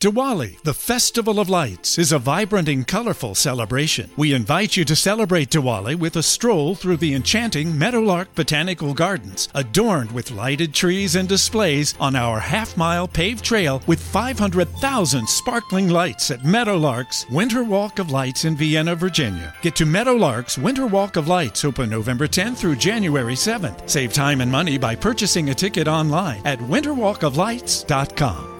Diwali, the Festival of Lights, is a vibrant and colorful celebration. We invite you to celebrate Diwali with a stroll through the enchanting Meadowlark Botanical Gardens, adorned with lighted trees and displays on our half mile paved trail with 500,000 sparkling lights at Meadowlark's Winter Walk of Lights in Vienna, Virginia. Get to Meadowlark's Winter Walk of Lights open November 10th through January 7th. Save time and money by purchasing a ticket online at winterwalkoflights.com.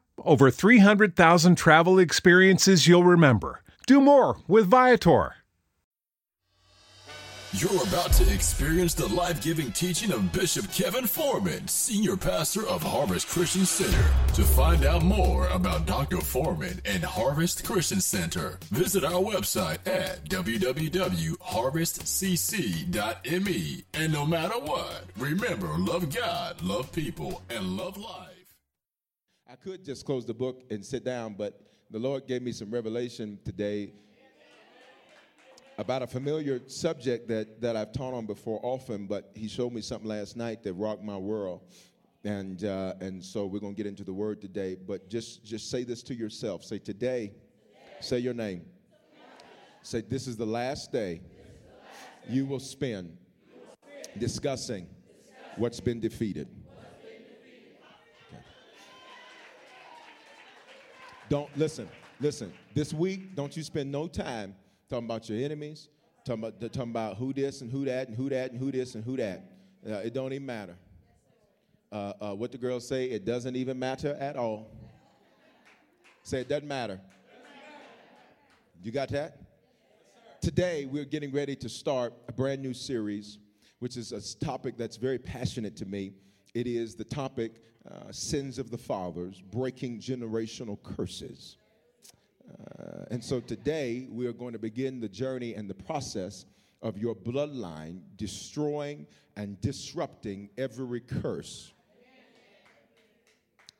over 300,000 travel experiences you'll remember. Do more with Viator. You're about to experience the life giving teaching of Bishop Kevin Foreman, Senior Pastor of Harvest Christian Center. To find out more about Dr. Foreman and Harvest Christian Center, visit our website at www.harvestcc.me. And no matter what, remember love God, love people, and love life. Could just close the book and sit down, but the Lord gave me some revelation today about a familiar subject that, that I've taught on before often, but He showed me something last night that rocked my world. And, uh, and so we're going to get into the word today, but just, just say this to yourself. Say, today, say your name. Say, this is the last day you will spend discussing what's been defeated. Don't listen, listen. This week, don't you spend no time talking about your enemies, talking about, talking about who this and who that and who that and who this and who that. Uh, it don't even matter. Uh, uh, what the girls say, it doesn't even matter at all. Say it doesn't matter. You got that? Today, we're getting ready to start a brand new series, which is a topic that's very passionate to me. It is the topic uh, Sins of the Fathers, Breaking Generational Curses. Uh, and so today we are going to begin the journey and the process of your bloodline destroying and disrupting every curse.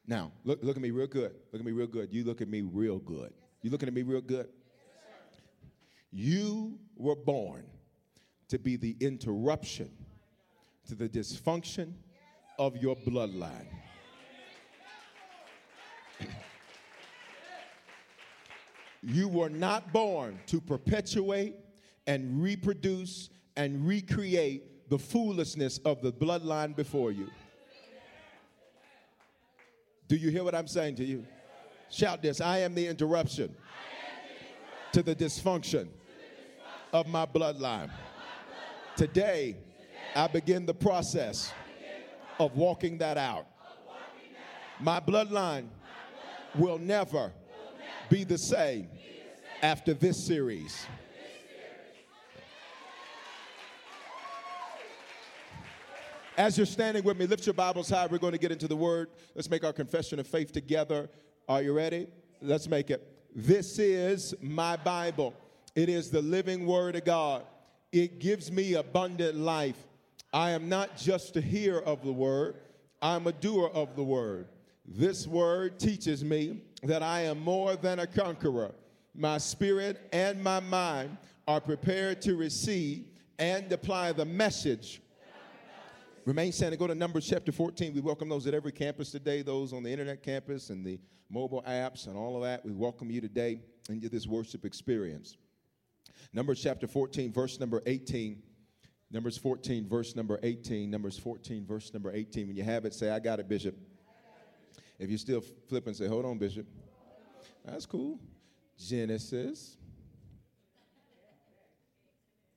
Now, look, look at me real good. Look at me real good. You look at me real good. You looking at me real good? You were born to be the interruption to the dysfunction of your bloodline. You were not born to perpetuate and reproduce and recreate the foolishness of the bloodline before you. Do you hear what I'm saying to you? Shout this I am the interruption, to the dysfunction of my bloodline. Today, I begin the process of walking that out. My bloodline will never be the same after this series. As you're standing with me, lift your Bibles high. We're going to get into the Word. Let's make our confession of faith together. Are you ready? Let's make it. This is my Bible. It is the living Word of God. It gives me abundant life. I am not just a hearer of the Word, I'm a doer of the Word. This Word teaches me that I am more than a conqueror. My spirit and my mind are prepared to receive and apply the message. Remain standing. Go to Numbers chapter 14. We welcome those at every campus today, those on the internet campus and the mobile apps and all of that. We welcome you today into this worship experience. Numbers chapter 14, verse number 18. Numbers 14, verse number 18. Numbers 14, verse number 18. When you have it, say, I got it, Bishop. If you're still flipping, say, hold on, Bishop. That's cool. Genesis.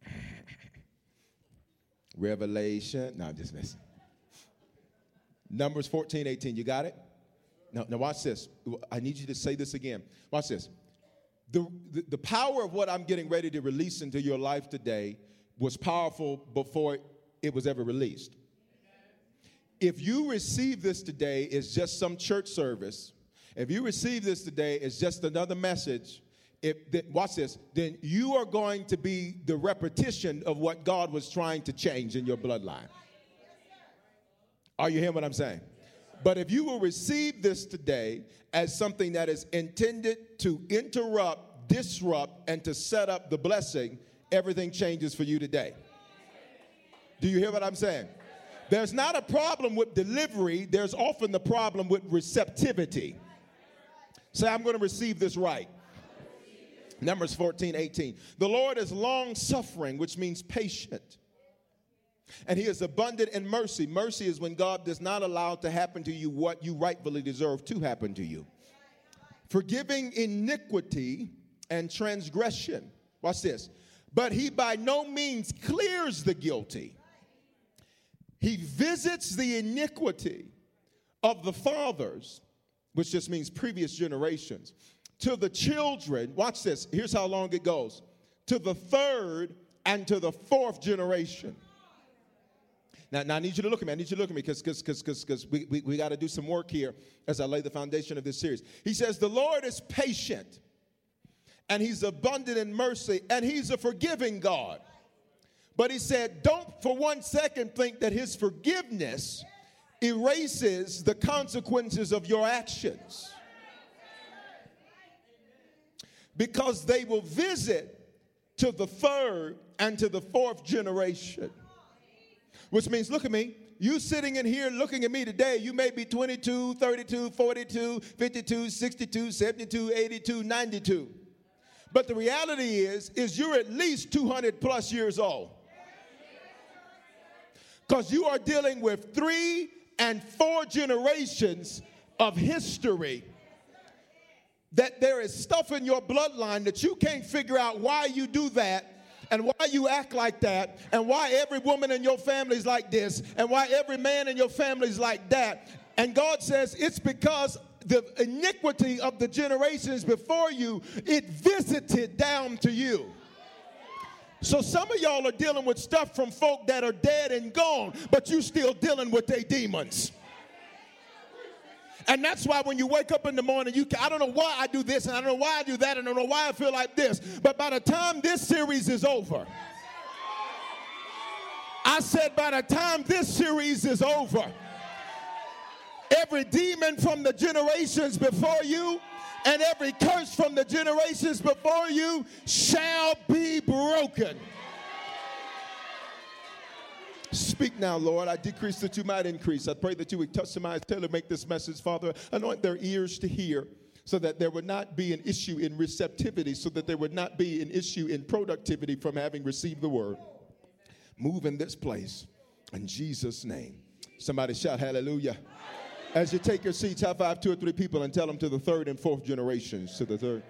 Revelation. No, I'm just messing. Numbers 14, 18. You got it? Now, now watch this. I need you to say this again. Watch this. The, the, the power of what I'm getting ready to release into your life today was powerful before it was ever released. If you receive this today as just some church service, if you receive this today as just another message, if, watch this, then you are going to be the repetition of what God was trying to change in your bloodline. Are you hearing what I'm saying? But if you will receive this today as something that is intended to interrupt, disrupt, and to set up the blessing, everything changes for you today. Do you hear what I'm saying? There's not a problem with delivery, there's often the problem with receptivity. Say, I'm going to receive this right. Numbers 14, 18. The Lord is long suffering, which means patient. And he is abundant in mercy. Mercy is when God does not allow to happen to you what you rightfully deserve to happen to you. Forgiving iniquity and transgression. Watch this. But he by no means clears the guilty he visits the iniquity of the fathers, which just means previous generations, to the children. Watch this. Here's how long it goes to the third and to the fourth generation. Now, now I need you to look at me. I need you to look at me because because we, we, we got to do some work here as I lay the foundation of this series. He says, The Lord is patient and he's abundant in mercy and he's a forgiving God. But he said, don't for one second think that his forgiveness erases the consequences of your actions. Because they will visit to the third and to the fourth generation. Which means, look at me, you sitting in here looking at me today, you may be 22, 32, 42, 52, 62, 72, 82, 92. But the reality is, is you're at least 200 plus years old because you are dealing with three and four generations of history. That there is stuff in your bloodline that you can't figure out why you do that and why you act like that and why every woman in your family is like this and why every man in your family is like that. And God says it's because the iniquity of the generations before you, it visited down to you. So some of y'all are dealing with stuff from folk that are dead and gone, but you still dealing with their demons. And that's why when you wake up in the morning, you can, I don't know why I do this and I don't know why I do that and I don't know why I feel like this. But by the time this series is over, I said by the time this series is over, every demon from the generations before you and every curse from the generations before you shall be broken. Speak now, Lord. I decrease that you might increase. I pray that you would touch my tailor make this message, Father. Anoint their ears to hear so that there would not be an issue in receptivity, so that there would not be an issue in productivity from having received the word. Move in this place in Jesus' name. Somebody shout hallelujah. As you take your seats, high five two or three people and tell them to the third and fourth generations, to the third.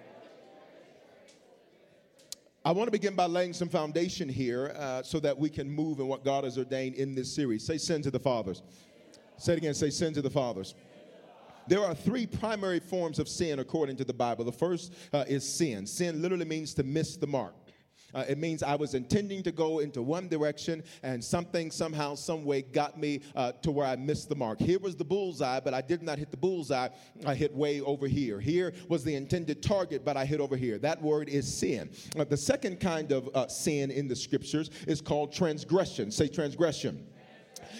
I want to begin by laying some foundation here uh, so that we can move in what God has ordained in this series. Say sin to the fathers. Say it again, say sin to the fathers. There are three primary forms of sin according to the Bible. The first uh, is sin. Sin literally means to miss the mark. Uh, it means I was intending to go into one direction and something somehow, some way got me uh, to where I missed the mark. Here was the bullseye, but I did not hit the bullseye. I hit way over here. Here was the intended target, but I hit over here. That word is sin. Uh, the second kind of uh, sin in the scriptures is called transgression. Say transgression.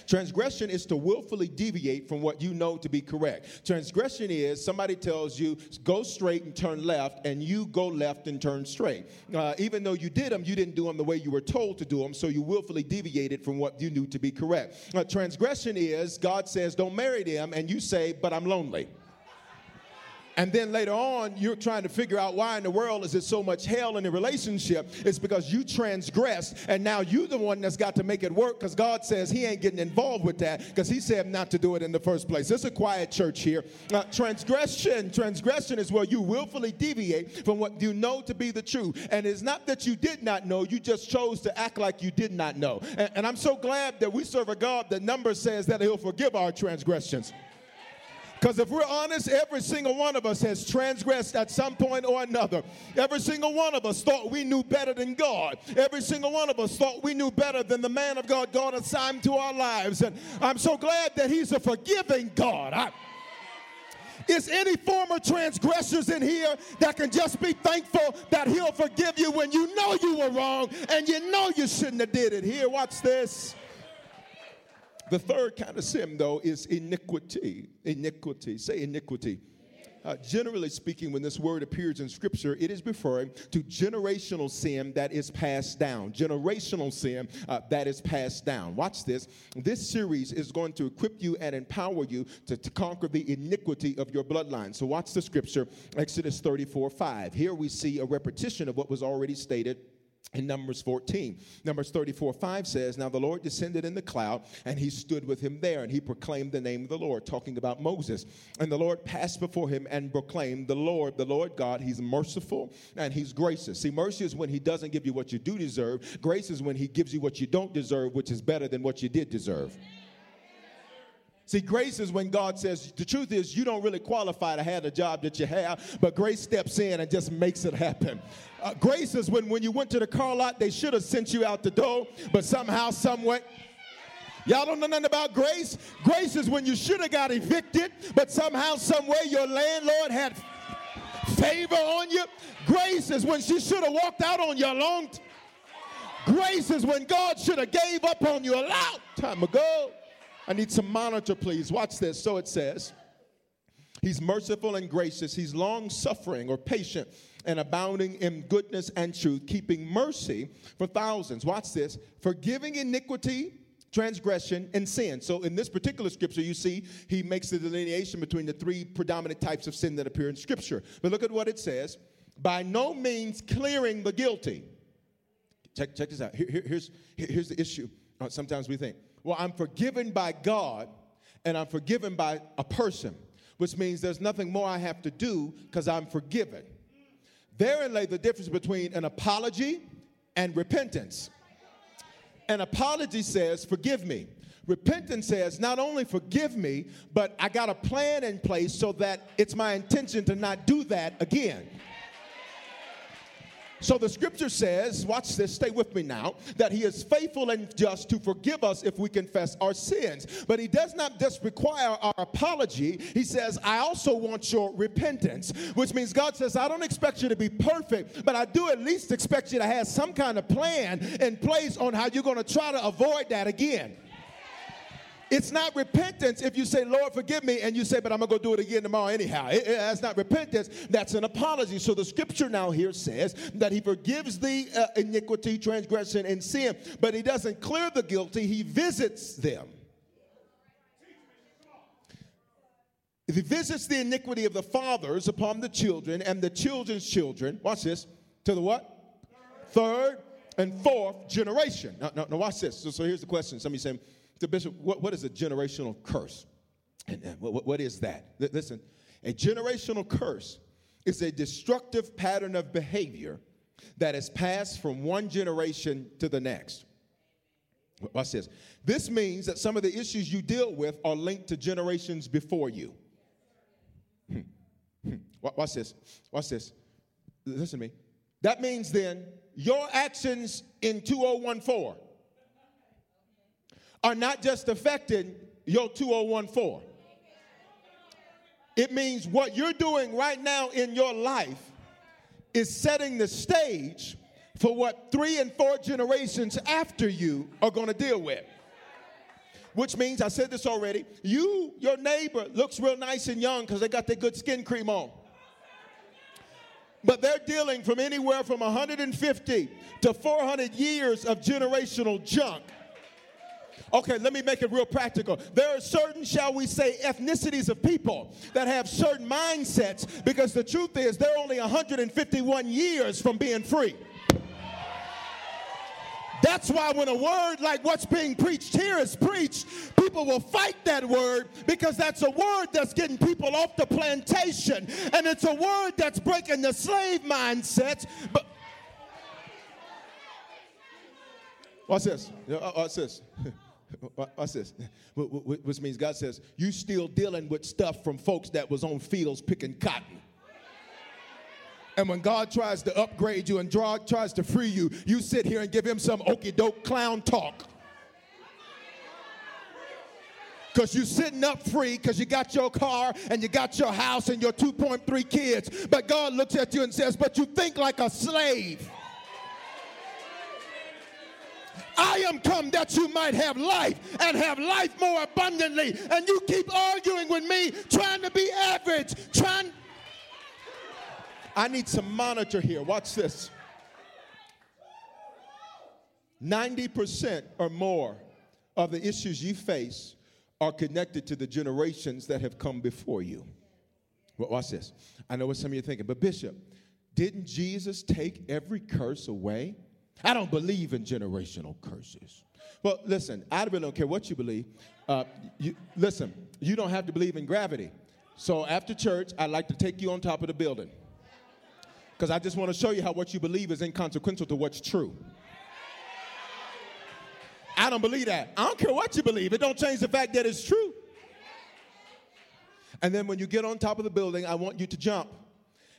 Transgression is to willfully deviate from what you know to be correct. Transgression is somebody tells you, go straight and turn left, and you go left and turn straight. Uh, even though you did them, you didn't do them the way you were told to do them, so you willfully deviated from what you knew to be correct. Uh, transgression is God says, don't marry them, and you say, but I'm lonely. And then later on, you're trying to figure out why in the world is it so much hell in the relationship. It's because you transgressed, and now you're the one that's got to make it work because God says He ain't getting involved with that because He said not to do it in the first place. It's a quiet church here. Uh, transgression, transgression is where you willfully deviate from what you know to be the truth. And it's not that you did not know, you just chose to act like you did not know. And, and I'm so glad that we serve a God that number says that He'll forgive our transgressions. Because if we're honest, every single one of us has transgressed at some point or another. Every single one of us thought we knew better than God. Every single one of us thought we knew better than the man of God God assigned to our lives. And I'm so glad that He's a forgiving God. I, is any former transgressors in here that can just be thankful that he'll forgive you when you know you were wrong and you know you shouldn't have did it here watch this the third kind of sin, though, is iniquity. Iniquity. Say iniquity. Uh, generally speaking, when this word appears in Scripture, it is referring to generational sin that is passed down. Generational sin uh, that is passed down. Watch this. This series is going to equip you and empower you to, to conquer the iniquity of your bloodline. So, watch the Scripture, Exodus 34 5. Here we see a repetition of what was already stated in Numbers 14. Numbers 34 5 says, Now the Lord descended in the cloud, and he stood with him there, and he proclaimed the name of the Lord, talking about Moses. And the Lord passed before him and proclaimed, The Lord, the Lord God, he's merciful and he's gracious. See, mercy is when he doesn't give you what you do deserve, grace is when he gives you what you don't deserve, which is better than what you did deserve. See, grace is when God says, the truth is, you don't really qualify to have the job that you have, but grace steps in and just makes it happen. Uh, grace is when, when you went to the car lot, they should have sent you out the door, but somehow, someway, Y'all don't know nothing about grace? Grace is when you should have got evicted, but somehow, someway, your landlord had favor on you. Grace is when she should have walked out on you a long t- Grace is when God should have gave up on you a long time ago. I need some monitor, please. Watch this. So it says, He's merciful and gracious. He's long suffering or patient and abounding in goodness and truth, keeping mercy for thousands. Watch this. Forgiving iniquity, transgression, and sin. So in this particular scripture, you see he makes the delineation between the three predominant types of sin that appear in scripture. But look at what it says by no means clearing the guilty. Check, check this out. Here, here, here's, here's the issue. Uh, sometimes we think, well, I'm forgiven by God and I'm forgiven by a person, which means there's nothing more I have to do because I'm forgiven. Therein lay the difference between an apology and repentance. An apology says, Forgive me. Repentance says, Not only forgive me, but I got a plan in place so that it's my intention to not do that again. So the scripture says, watch this, stay with me now, that he is faithful and just to forgive us if we confess our sins. But he does not just require our apology, he says, I also want your repentance, which means God says, I don't expect you to be perfect, but I do at least expect you to have some kind of plan in place on how you're going to try to avoid that again. It's not repentance if you say, Lord, forgive me, and you say, but I'm going to go do it again tomorrow anyhow. It, it, that's not repentance. That's an apology. So the scripture now here says that he forgives the uh, iniquity, transgression, and sin, but he doesn't clear the guilty, he visits them. If he visits the iniquity of the fathers upon the children and the children's children, watch this, to the what? Third and fourth generation. Now, now, now watch this. So, so here's the question. Somebody saying, bishop, what, what is a generational curse? And, what, what is that? Listen, a generational curse is a destructive pattern of behavior that is passed from one generation to the next. Watch this. This means that some of the issues you deal with are linked to generations before you. Hmm. Hmm. Watch this. Watch this. Listen to me. That means then your actions in 2014 are not just affecting your 2014. It means what you're doing right now in your life is setting the stage for what three and four generations after you are going to deal with. Which means, I said this already, you, your neighbor, looks real nice and young because they got their good skin cream on. But they're dealing from anywhere from 150 to 400 years of generational junk Okay, let me make it real practical. There are certain, shall we say, ethnicities of people that have certain mindsets because the truth is they're only 151 years from being free. That's why when a word like what's being preached here is preached, people will fight that word because that's a word that's getting people off the plantation. And it's a word that's breaking the slave mindsets. But Watch this. Uh, watch this. Watch this. Which means God says, you still dealing with stuff from folks that was on fields picking cotton. And when God tries to upgrade you and draw, tries to free you, you sit here and give him some okey doke clown talk. Because you're sitting up free because you got your car and you got your house and your 2.3 kids. But God looks at you and says, But you think like a slave. I am come that you might have life and have life more abundantly. And you keep arguing with me, trying to be average, trying I need some monitor here. Watch this. 90% or more of the issues you face are connected to the generations that have come before you. Well, watch this. I know what some of you are thinking, but Bishop, didn't Jesus take every curse away? I don't believe in generational curses. Well, listen, I really don't care what you believe. Uh, you, listen, you don't have to believe in gravity. So after church, I'd like to take you on top of the building because I just want to show you how what you believe is inconsequential to what's true. I don't believe that. I don't care what you believe. It don't change the fact that it's true. And then when you get on top of the building, I want you to jump.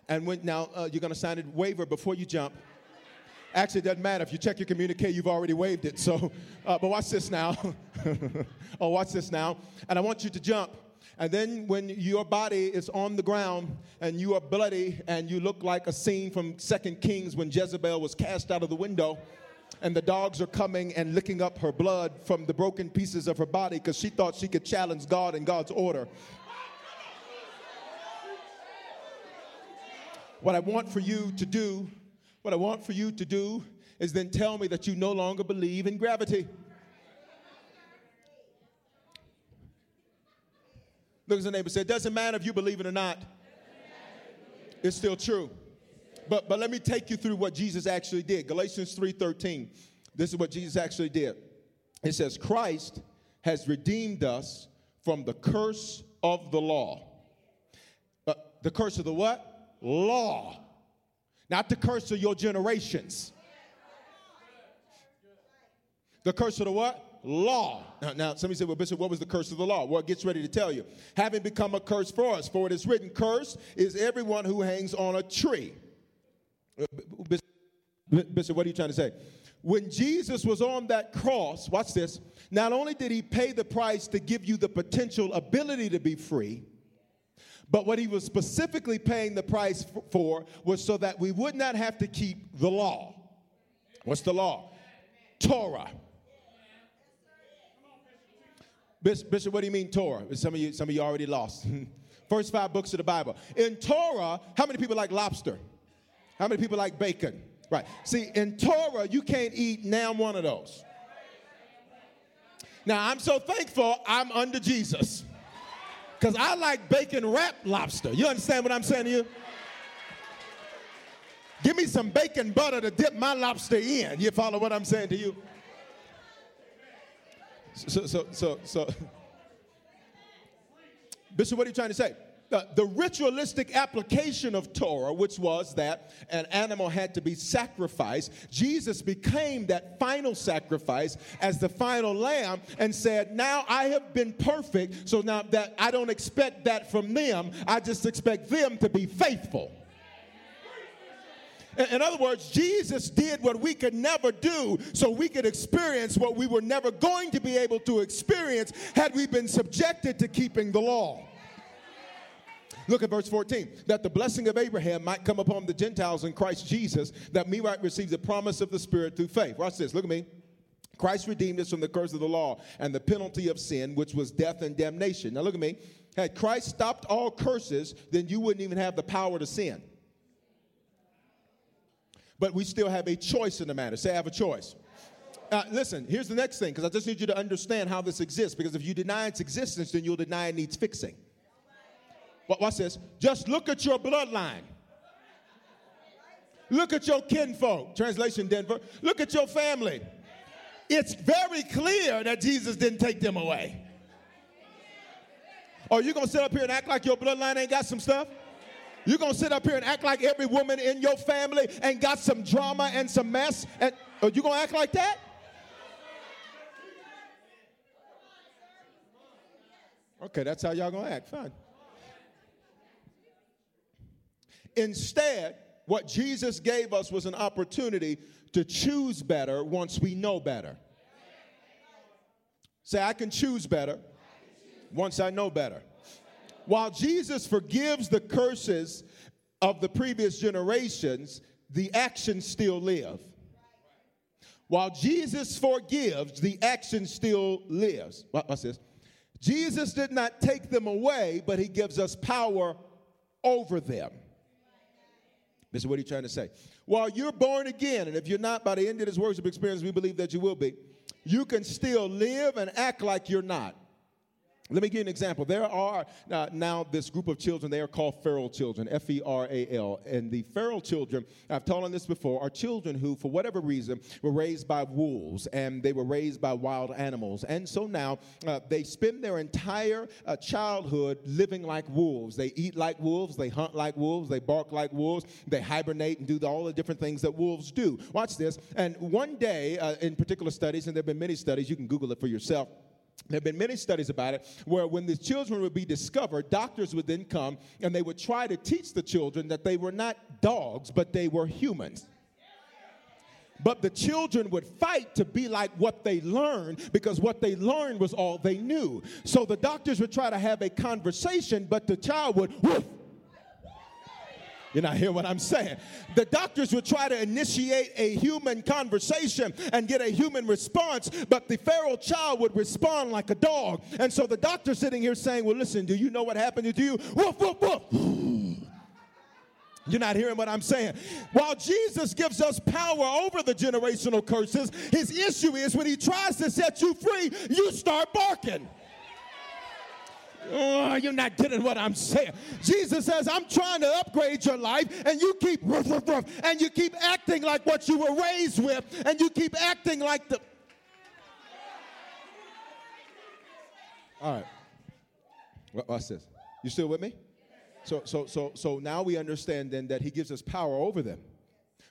And when now uh, you're going to sign a waiver before you jump. Actually, it doesn't matter. If you check your communique, you've already waived it. So, uh, but watch this now. oh, watch this now. And I want you to jump. And then when your body is on the ground and you are bloody and you look like a scene from Second Kings when Jezebel was cast out of the window and the dogs are coming and licking up her blood from the broken pieces of her body because she thought she could challenge God and God's order. What I want for you to do, what I want for you to do is then tell me that you no longer believe in gravity. Look at the neighbor say, it doesn't matter if you believe it or not. It's still true. But, but let me take you through what Jesus actually did. Galatians 3:13. This is what Jesus actually did. It says, Christ has redeemed us from the curse of the law. Uh, the curse of the what? Law. Not the curse of your generations. The curse of the what? law. Now, now, somebody said, Well, Bishop, what was the curse of the law? Well, it gets ready to tell you. Having become a curse for us, for it is written, Curse is everyone who hangs on a tree. Uh, Bishop, what are you trying to say? When Jesus was on that cross, watch this, not only did he pay the price to give you the potential ability to be free, but what he was specifically paying the price for was so that we would not have to keep the law. What's the law? Torah. Bishop, what do you mean Torah? Some of you, some of you already lost. First five books of the Bible. In Torah, how many people like lobster? How many people like bacon? Right. See, in Torah, you can't eat now one of those. Now, I'm so thankful I'm under Jesus. Because I like bacon wrapped lobster. You understand what I'm saying to you? Give me some bacon butter to dip my lobster in. You follow what I'm saying to you? So, so, so, so, Bishop, what are you trying to say? Uh, the ritualistic application of Torah, which was that an animal had to be sacrificed, Jesus became that final sacrifice as the final lamb and said, Now I have been perfect, so now that I don't expect that from them, I just expect them to be faithful. In other words, Jesus did what we could never do so we could experience what we were never going to be able to experience had we been subjected to keeping the law. Look at verse 14. That the blessing of Abraham might come upon the Gentiles in Christ Jesus, that we might receive the promise of the Spirit through faith. Watch this. Look at me. Christ redeemed us from the curse of the law and the penalty of sin, which was death and damnation. Now look at me. Had Christ stopped all curses, then you wouldn't even have the power to sin but we still have a choice in the matter. Say, I have a choice. Uh, listen, here's the next thing, because I just need you to understand how this exists. Because if you deny its existence, then you'll deny it needs fixing. What, this. Just look at your bloodline. Look at your kinfolk. Translation Denver. Look at your family. It's very clear that Jesus didn't take them away. Are you to sit up here and act like your bloodline ain't got some stuff? You're going to sit up here and act like every woman in your family ain't got some drama and some mess? And are you to act like that? Okay, that's how y'all gonna act. Fine. Instead, what Jesus gave us was an opportunity to choose better once we know better. Say, I can choose better once I know better. While Jesus forgives the curses of the previous generations, the actions still live. While Jesus forgives, the action still lives. What's this? Jesus did not take them away, but he gives us power over them. This is what he's trying to say. While you're born again, and if you're not, by the end of this worship experience, we believe that you will be, you can still live and act like you're not. Let me give you an example. There are uh, now this group of children, they are called feral children, F E R A L. And the feral children, I've told on this before, are children who, for whatever reason, were raised by wolves and they were raised by wild animals. And so now uh, they spend their entire uh, childhood living like wolves. They eat like wolves, they hunt like wolves, they bark like wolves, they hibernate and do all the different things that wolves do. Watch this. And one day, uh, in particular studies, and there have been many studies, you can Google it for yourself there have been many studies about it where when the children would be discovered, doctors would then come and they would try to teach the children that they were not dogs, but they were humans. But the children would fight to be like what they learned because what they learned was all they knew. So the doctors would try to have a conversation, but the child would woof, you're not hearing what I'm saying. The doctors would try to initiate a human conversation and get a human response, but the feral child would respond like a dog. And so the doctor's sitting here saying, Well, listen, do you know what happened to you? Woof, woof, woof. You're not hearing what I'm saying. While Jesus gives us power over the generational curses, his issue is when he tries to set you free, you start barking. Oh, you're not getting what I'm saying. Jesus says, I'm trying to upgrade your life, and you keep ruff, ruff, ruff, and you keep acting like what you were raised with, and you keep acting like the. All right. What, What's this? You still with me? So, so, so, so now we understand then that he gives us power over them,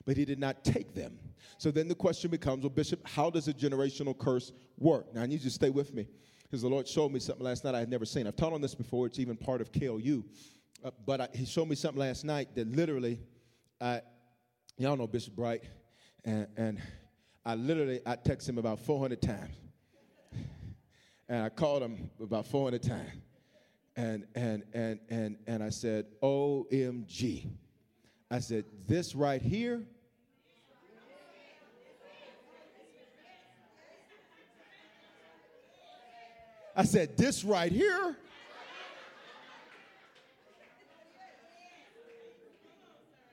but he did not take them. So then the question becomes, well, Bishop, how does a generational curse work? Now I need you to stay with me because the Lord showed me something last night I had never seen. I've taught on this before, it's even part of KLU. Uh, but I, he showed me something last night that literally, I, y'all know Bishop Bright, and, and I literally, I texted him about 400 times. And I called him about 400 times. And, and, and, and, and I said, OMG. I said, this right here I said, This right here.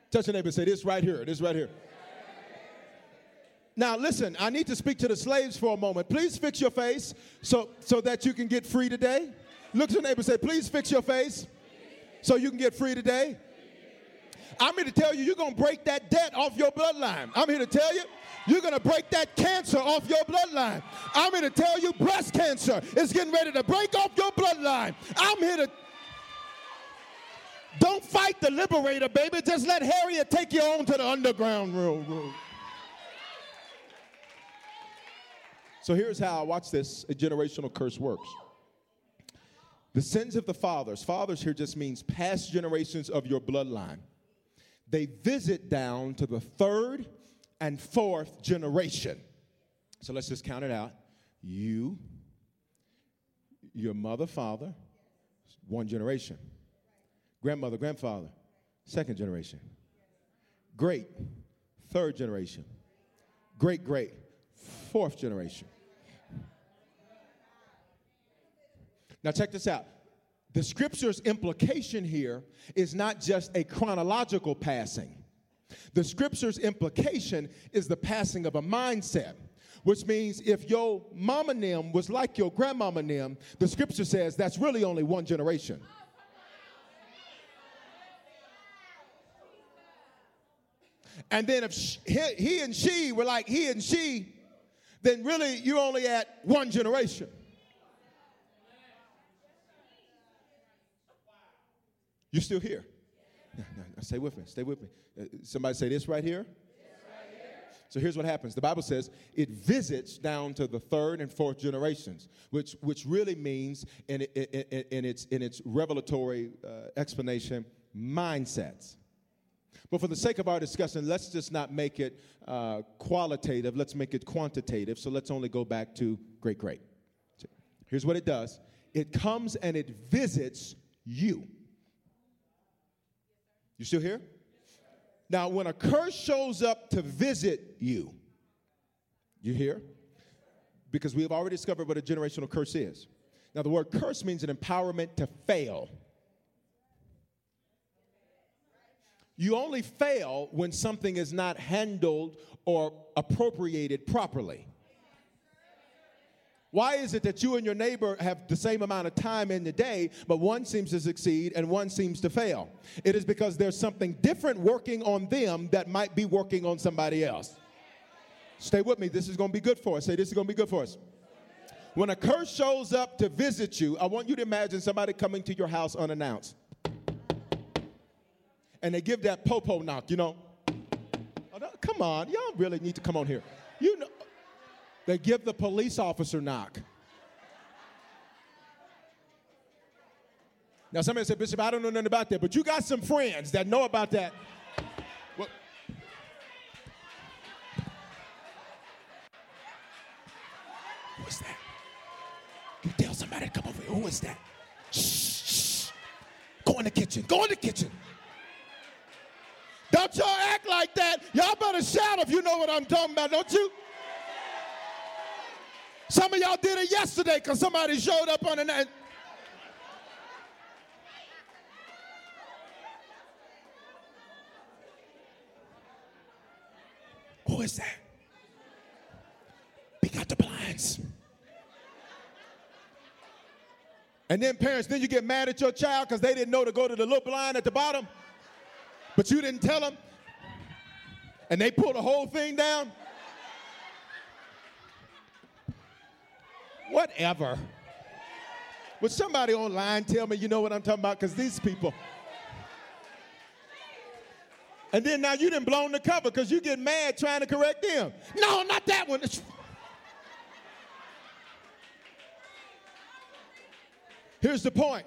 Touch your neighbor and say, This right here, this right here. Now, listen, I need to speak to the slaves for a moment. Please fix your face so, so that you can get free today. Look to your neighbor and say, Please fix your face so you can get free today. I'm here to tell you, you're going to break that debt off your bloodline. I'm here to tell you, you're going to break that cancer off your bloodline. I'm here to tell you breast cancer is getting ready to break off your bloodline. I'm here to. Don't fight the liberator, baby. Just let Harriet take you on to the underground railroad. So here's how, I watch this, a generational curse works. The sins of the fathers, fathers here just means past generations of your bloodline. They visit down to the third and fourth generation. So let's just count it out. You, your mother, father, one generation. Grandmother, grandfather, second generation. Great, third generation. Great, great, fourth generation. Now, check this out. The scripture's implication here is not just a chronological passing. The scripture's implication is the passing of a mindset. which means if your mama nim was like your grandmama nim, the scripture says that's really only one generation. And then if sh- he, he and she were like he and she, then really you're only at one generation. You still here? No, no, stay with me. Stay with me. Uh, somebody say this right here. So here's what happens. The Bible says it visits down to the third and fourth generations, which, which really means, in, in, in its, in its revelatory uh, explanation, mindsets. But for the sake of our discussion, let's just not make it uh, qualitative, let's make it quantitative. So let's only go back to great great. Here's what it does it comes and it visits you. You still here? Now, when a curse shows up to visit you, you hear? Because we have already discovered what a generational curse is. Now, the word curse means an empowerment to fail. You only fail when something is not handled or appropriated properly. Why is it that you and your neighbor have the same amount of time in the day, but one seems to succeed and one seems to fail? It is because there's something different working on them that might be working on somebody else. Stay with me. This is going to be good for us. Say, this is going to be good for us. When a curse shows up to visit you, I want you to imagine somebody coming to your house unannounced. And they give that popo knock, you know. Oh, no, come on, y'all really need to come on here. You know, they give the police officer knock. Now, somebody said, Bishop, I don't know nothing about that, but you got some friends that know about that. What? Who is that? You tell somebody to come over here. Who is that? Shh, shh. Go in the kitchen. Go in the kitchen. Don't y'all act like that. Y'all better shout if you know what I'm talking about, don't you? Some of y'all did it yesterday because somebody showed up on the night. Who is that? Pick out the blinds. And then parents, then you get mad at your child because they didn't know to go to the little blind at the bottom, but you didn't tell them, and they pull the whole thing down. Whatever. Would somebody online tell me you know what I'm talking about? Because these people. And then now you didn't blown the cover because you get mad trying to correct them. No, not that one. Here's the point.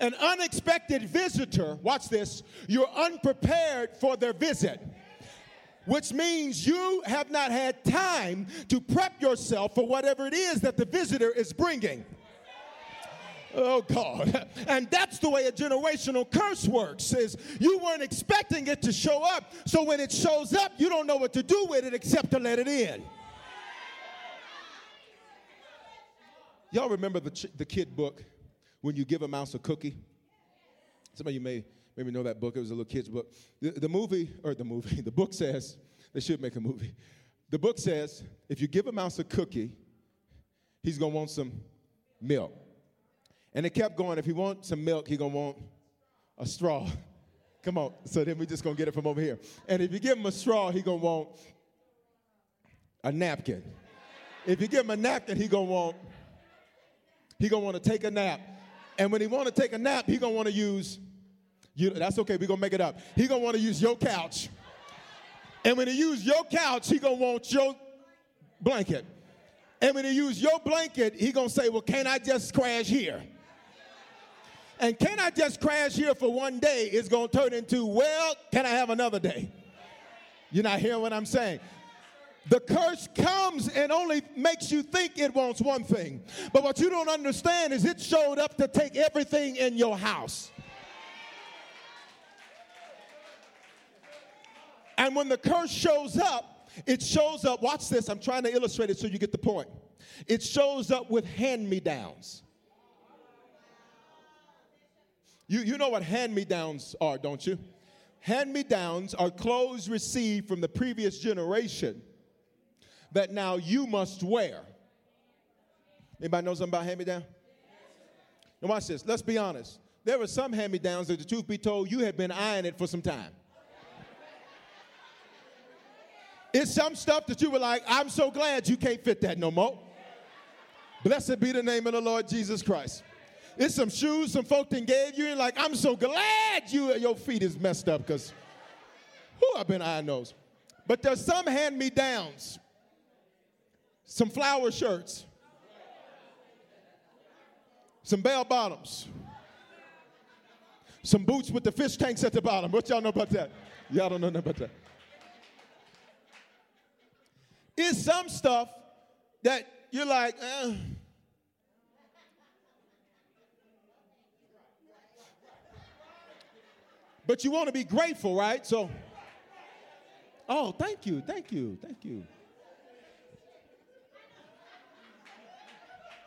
An unexpected visitor, watch this, you're unprepared for their visit which means you have not had time to prep yourself for whatever it is that the visitor is bringing. Oh God. And that's the way a generational curse works is you weren't expecting it to show up. So when it shows up, you don't know what to do with it except to let it in. Y'all remember the, ch- the kid book when you give a mouse a cookie? Some of you may maybe know that book. It was a little kid's book. The, the movie, or the movie, the book says, they should make a movie. The book says, if you give a mouse a cookie, he's gonna want some milk. And it kept going, if he wants some milk, he's gonna want a straw. Come on. So then we're just gonna get it from over here. And if you give him a straw, he gonna want a napkin. If you give him a napkin, he gonna want, he gonna want to take a nap. And when he want to take a nap, he gonna want to use you, that's okay, we're gonna make it up. He gonna want to use your couch. And when he use your couch, he gonna want your blanket. And when he use your blanket, he gonna say, well, can I just crash here? And can I just crash here for one day is gonna turn into, well, can I have another day? You're not hearing what I'm saying? The curse comes and only makes you think it wants one thing. But what you don't understand is it showed up to take everything in your house. And when the curse shows up, it shows up, watch this, I'm trying to illustrate it so you get the point. It shows up with hand me downs. You, you know what hand me downs are, don't you? Hand me downs are clothes received from the previous generation that now you must wear. Anybody know something about hand me down? Now, watch this. Let's be honest. There were some hand me downs that, the truth be told, you have been eyeing it for some time. It's some stuff that you were like, I'm so glad you can't fit that no more. Blessed be the name of the Lord Jesus Christ. It's some shoes some folk then gave you, and like, I'm so glad you your feet is messed up because who I've been eyeing those. But there's some hand me downs, some flower shirts, some bell bottoms, some boots with the fish tanks at the bottom. What y'all know about that? Y'all don't know nothing about that. It's some stuff that you're like, eh. But you want to be grateful, right? So, oh, thank you, thank you, thank you.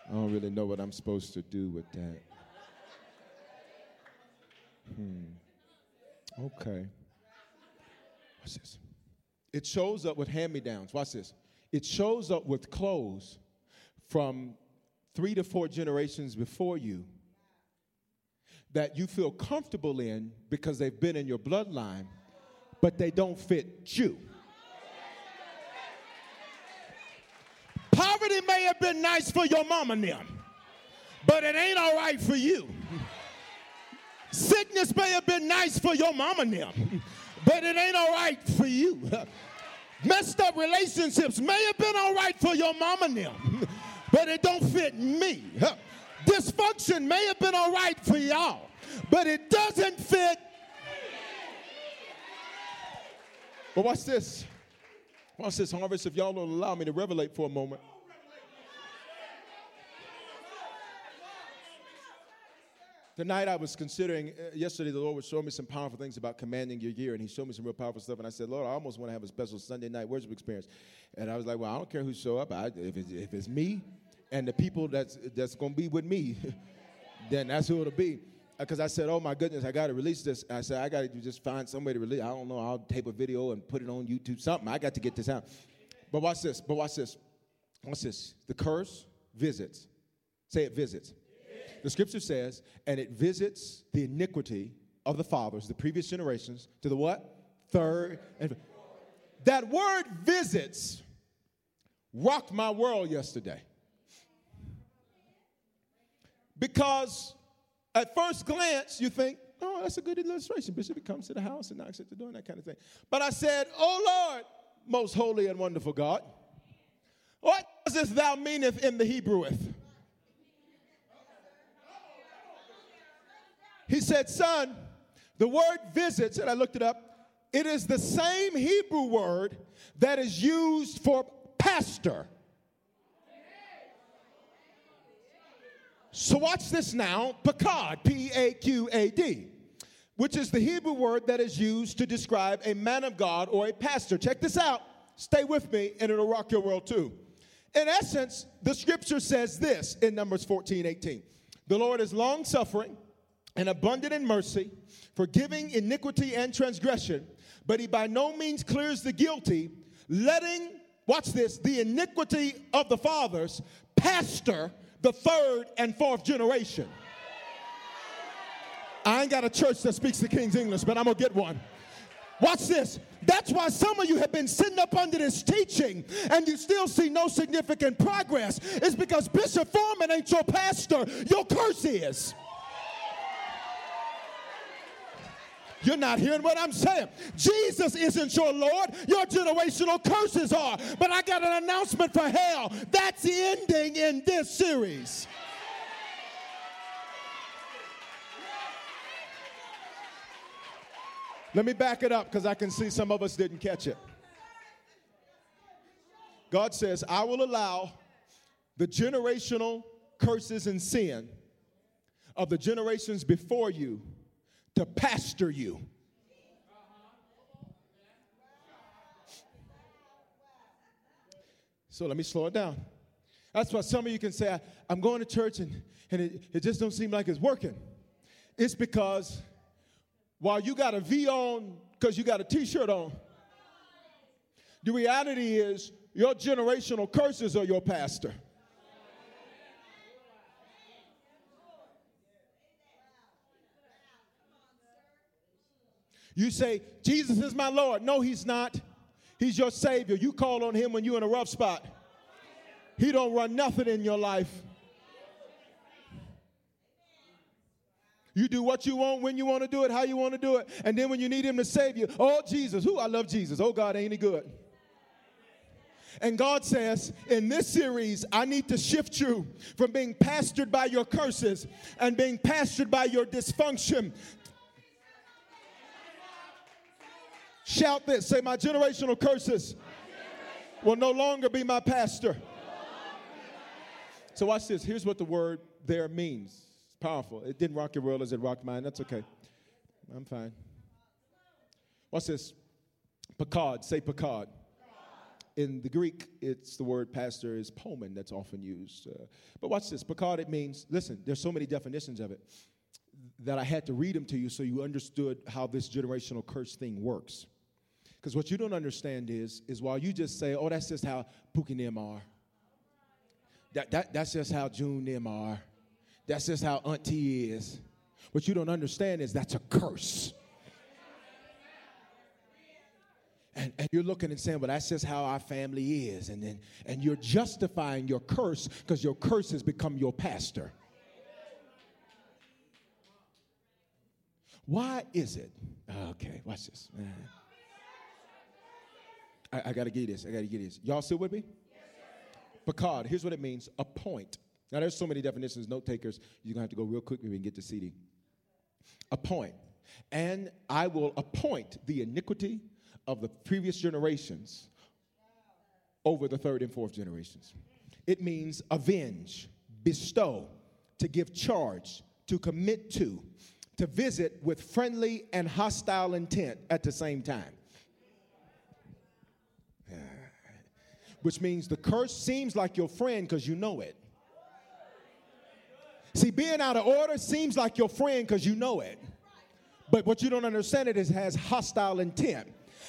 I don't really know what I'm supposed to do with that. Hmm. Okay. Watch this. It shows up with hand me downs. Watch this. It shows up with clothes from three to four generations before you that you feel comfortable in because they've been in your bloodline, but they don't fit you. Poverty may have been nice for your mama and them, but it ain't all right for you. Sickness may have been nice for your mama and them, but it ain't all right for you. Messed up relationships may have been all right for your mama and them, but it don't fit me. Dysfunction may have been all right for y'all, but it doesn't fit. But watch this. Watch this, Harvest, if y'all will allow me to revelate for a moment. Tonight I was considering, uh, yesterday the Lord was showing me some powerful things about commanding your year, and He showed me some real powerful stuff. And I said, Lord, I almost want to have a special Sunday night worship experience. And I was like, well, I don't care who show up. I, if, it's, if it's me and the people that's, that's going to be with me, then that's who it'll be. Because uh, I said, oh my goodness, I got to release this. I said, I got to just find some way to release I don't know, I'll tape a video and put it on YouTube, something. I got to get this out. But watch this, but watch this. Watch this. The curse visits. Say it visits. The scripture says, and it visits the iniquity of the fathers, the previous generations, to the what? Third. And that word visits rocked my world yesterday. Because at first glance, you think, oh, that's a good illustration. Bishop comes to the house and knocks at the door and that kind of thing. But I said, oh Lord, most holy and wonderful God, what does this thou meaneth in the Hebreweth? He said, Son, the word visits, and I looked it up, it is the same Hebrew word that is used for pastor. So watch this now, Paqad, P A Q A D, which is the Hebrew word that is used to describe a man of God or a pastor. Check this out. Stay with me, and it'll rock your world too. In essence, the scripture says this in Numbers 14 18. The Lord is long suffering and abundant in mercy, forgiving iniquity and transgression, but he by no means clears the guilty, letting, watch this, the iniquity of the fathers pastor the third and fourth generation. I ain't got a church that speaks the King's English, but I'm gonna get one. Watch this. That's why some of you have been sitting up under this teaching and you still see no significant progress. It's because Bishop Foreman ain't your pastor, your curse is. You're not hearing what I'm saying. Jesus isn't your Lord. Your generational curses are. But I got an announcement for hell. That's the ending in this series. Let me back it up because I can see some of us didn't catch it. God says, I will allow the generational curses and sin of the generations before you to pastor you. So let me slow it down. That's why some of you can say, I'm going to church and, and it, it just don't seem like it's working. It's because while you got a V on because you got a t shirt on, the reality is Your generational curses are your pastor. You say, Jesus is my Lord. No, he's not. He's your Savior. You call on him when you're in a rough spot. He don't run nothing in your life. You do what you want when you want to do it, how you want to do it. And then when you need him to save you, oh, Jesus, who I love Jesus. Oh, God, ain't he good? And God says, in this series, I need to shift you from being pastored by your curses and being pastored by your dysfunction Shout this. Say, my generational curses will no longer be my pastor. So watch this. Here's what the word there means. It's powerful. It didn't rock your world as it rocked mine. That's okay. I'm fine. Watch this. Paqad. Say Paqad. In the Greek, it's the word pastor is pomen that's often used. Uh, but watch this. Paqad, it means, listen, there's so many definitions of it that I had to read them to you so you understood how this generational curse thing works. Because what you don't understand is, is while you just say, oh, that's just how Pookie them are. That, that, that's just how June them are. That's just how Auntie is. What you don't understand is that's a curse. And, and, you're looking and saying, well, that's just how our family is. And then and you're justifying your curse because your curse has become your pastor. Why is it? Okay, watch this. Uh-huh. I, I got to get this. I got to get this. Y'all still with me? Yes, Paqad, here's what it means appoint. Now, there's so many definitions, note takers. You're going to have to go real quick and get the CD. Appoint. And I will appoint the iniquity of the previous generations over the third and fourth generations. It means avenge, bestow, to give charge, to commit to, to visit with friendly and hostile intent at the same time. Which means the curse seems like your friend because you know it. See, being out of order seems like your friend because you know it. But what you don't understand it is has hostile intent.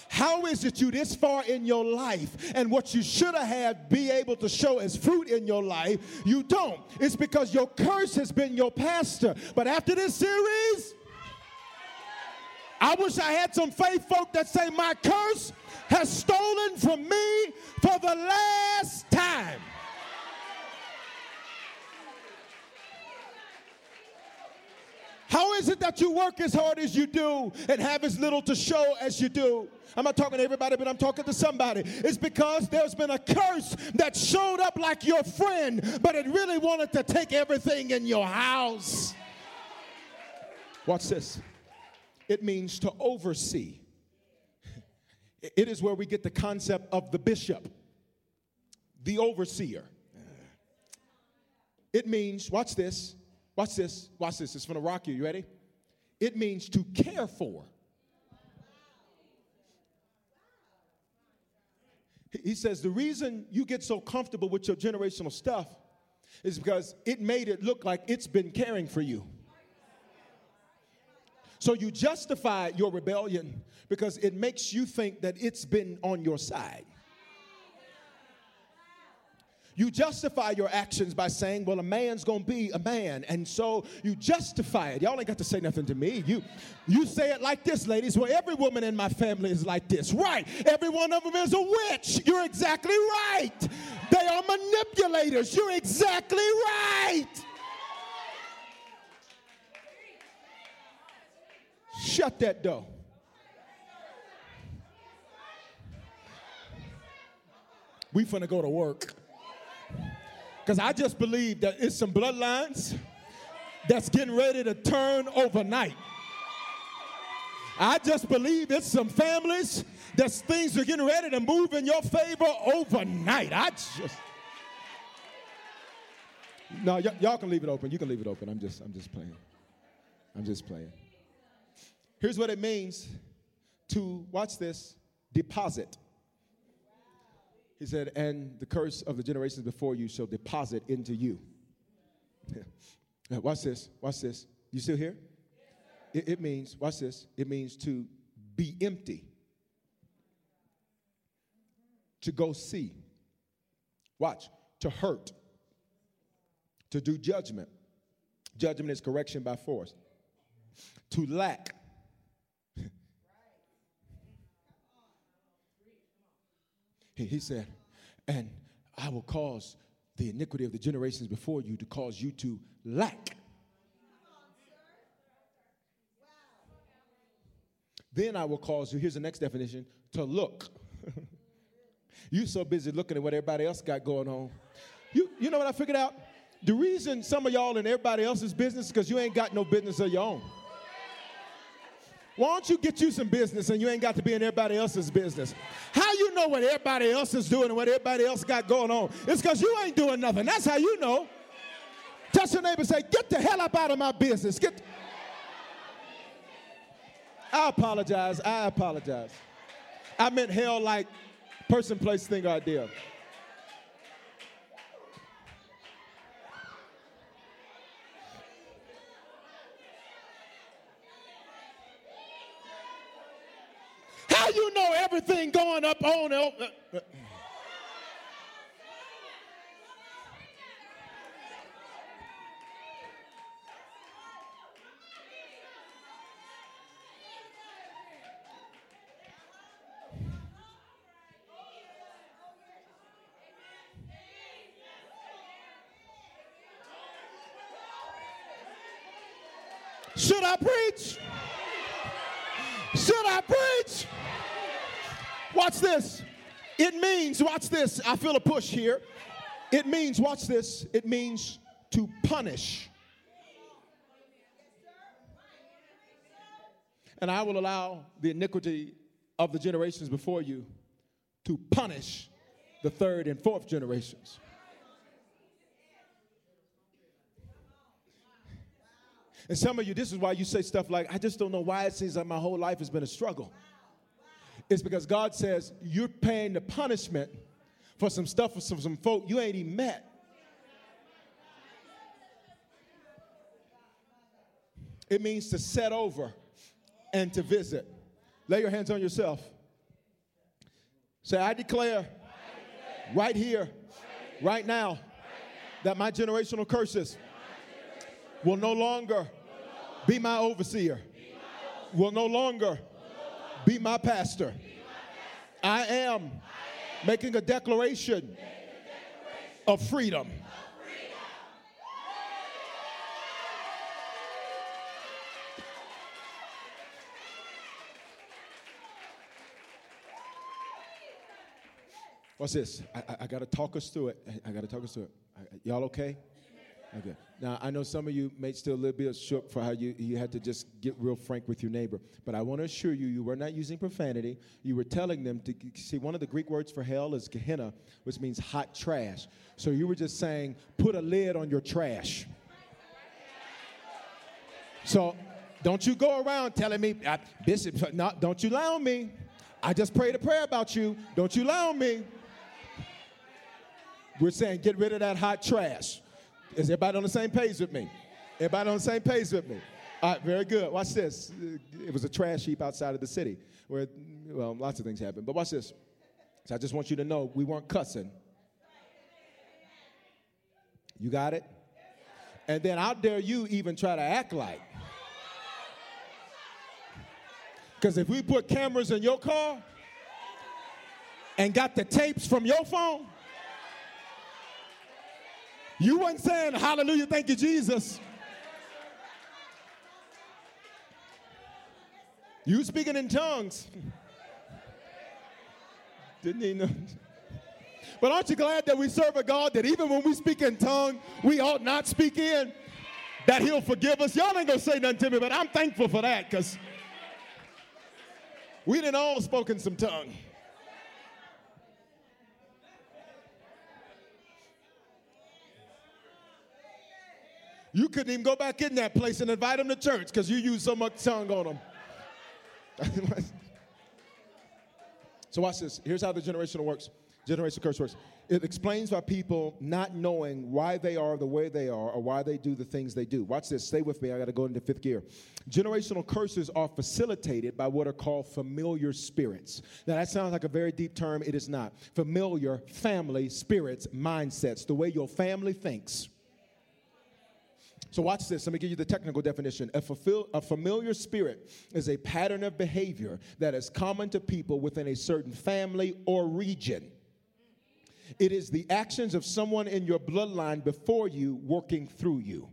How is it you this far in your life and what you should have had be able to show as fruit in your life, you don't? It's because your curse has been your pastor. But after this series, I wish I had some faith folk that say my curse has stolen from me for the last time. How is it that you work as hard as you do and have as little to show as you do? I'm not talking to everybody, but I'm talking to somebody. It's because there's been a curse that showed up like your friend, but it really wanted to take everything in your house. Watch this. It means to oversee. It is where we get the concept of the bishop, the overseer. It means, watch this, watch this, watch this. It's to rock you. You ready? It means to care for. He says the reason you get so comfortable with your generational stuff is because it made it look like it's been caring for you. So you justify your rebellion because it makes you think that it's been on your side. You justify your actions by saying, well, a man's gonna be a man. And so you justify it. Y'all ain't got to say nothing to me. You you say it like this, ladies. Well, every woman in my family is like this. Right. Every one of them is a witch. You're exactly right. They are manipulators. You're exactly right. Shut that door. We finna go to work. Because I just believe that it's some bloodlines that's getting ready to turn overnight. I just believe it's some families that things are getting ready to move in your favor overnight. I just no, y- y'all can leave it open. You can leave it open. I'm just, I'm just playing. I'm just playing. Here's what it means to, watch this, deposit. He said, and the curse of the generations before you shall deposit into you. watch this, watch this. You still here? It, it means, watch this, it means to be empty, to go see, Watch. To hurt. To do judgment. Judgment is correction by force. To lack. He, said, and I will cause the iniquity of the generations before you to cause you to lack. Then I will cause you, here's the next definition, to look. you so busy looking at what everybody else got going on. You, you know what I figured out? The reason some of y'all in everybody else's business because you ain't got no business of your own. Why don't you get you some business and you ain't got to be in everybody else's business? How you know what everybody else is doing and what everybody else got going on? It's because you ain't doing nothing. That's how you know. Touch your neighbor say, get the hell up out of my business. Get. I apologize. I apologize. I meant hell like person, place, thing, idea. How you know everything going up on? Uh, uh, Should I preach? Should I preach? Watch this. It means, watch this. I feel a push here. It means, watch this. It means to punish. And I will allow the iniquity of the generations before you to punish the third and fourth generations. And some of you, this is why you say stuff like, I just don't know why it seems like my whole life has been a struggle. It's because God says you're paying the punishment for some stuff for some, some folk you ain't even met. It means to set over and to visit. Lay your hands on yourself. Say, I declare, right here, right now, that my generational curses will no longer be my overseer, will no longer be my pastor. I am making a declaration of freedom. What's this? I, I, I got to talk us through it. I, I got to talk us through it. Y'all okay? Okay. Now, I know some of you may still a little bit shook for how you, you had to just get real frank with your neighbor. But I want to assure you, you were not using profanity. You were telling them to see one of the Greek words for hell is Gehenna, which means hot trash. So you were just saying, put a lid on your trash. So don't you go around telling me, Bishop, not, don't you lie on me. I just prayed a prayer about you. Don't you lie on me. We're saying, get rid of that hot trash. Is everybody on the same page with me? Everybody on the same page with me? All right, very good. Watch this. It was a trash heap outside of the city where, well, lots of things happened. But watch this. So I just want you to know we weren't cussing. You got it? And then how dare you even try to act like? Because if we put cameras in your car and got the tapes from your phone, you weren't saying, Hallelujah, thank you, Jesus. You speaking in tongues. Didn't he know? But aren't you glad that we serve a God that even when we speak in tongue, we ought not speak in? That he'll forgive us. Y'all ain't gonna say nothing to me, but I'm thankful for that because we didn't all spoken some tongue. You couldn't even go back in that place and invite them to church because you used so much tongue on them. so watch this. Here's how the generational works. Generational curse works. It explains why people not knowing why they are the way they are or why they do the things they do. Watch this. Stay with me. I got to go into fifth gear. Generational curses are facilitated by what are called familiar spirits. Now, that sounds like a very deep term. It is not. Familiar, family, spirits, mindsets, the way your family thinks. So, watch this. Let me give you the technical definition. A, fulfill, a, familiar spirit is a pattern of behavior that is common to people within a certain family or region. It is the actions of someone in your bloodline before you working through you.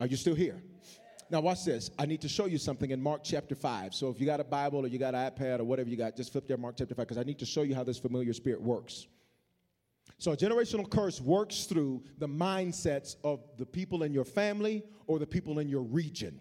Are you still here? Now, watch this. I need to show you something in Mark chapter 5. So, if you got a Bible or you got an iPad or whatever you got, just flip there, Mark chapter 5, because I need to show you how this familiar spirit works. So, a generational curse works through the mindsets of the people in your family or the people in your region.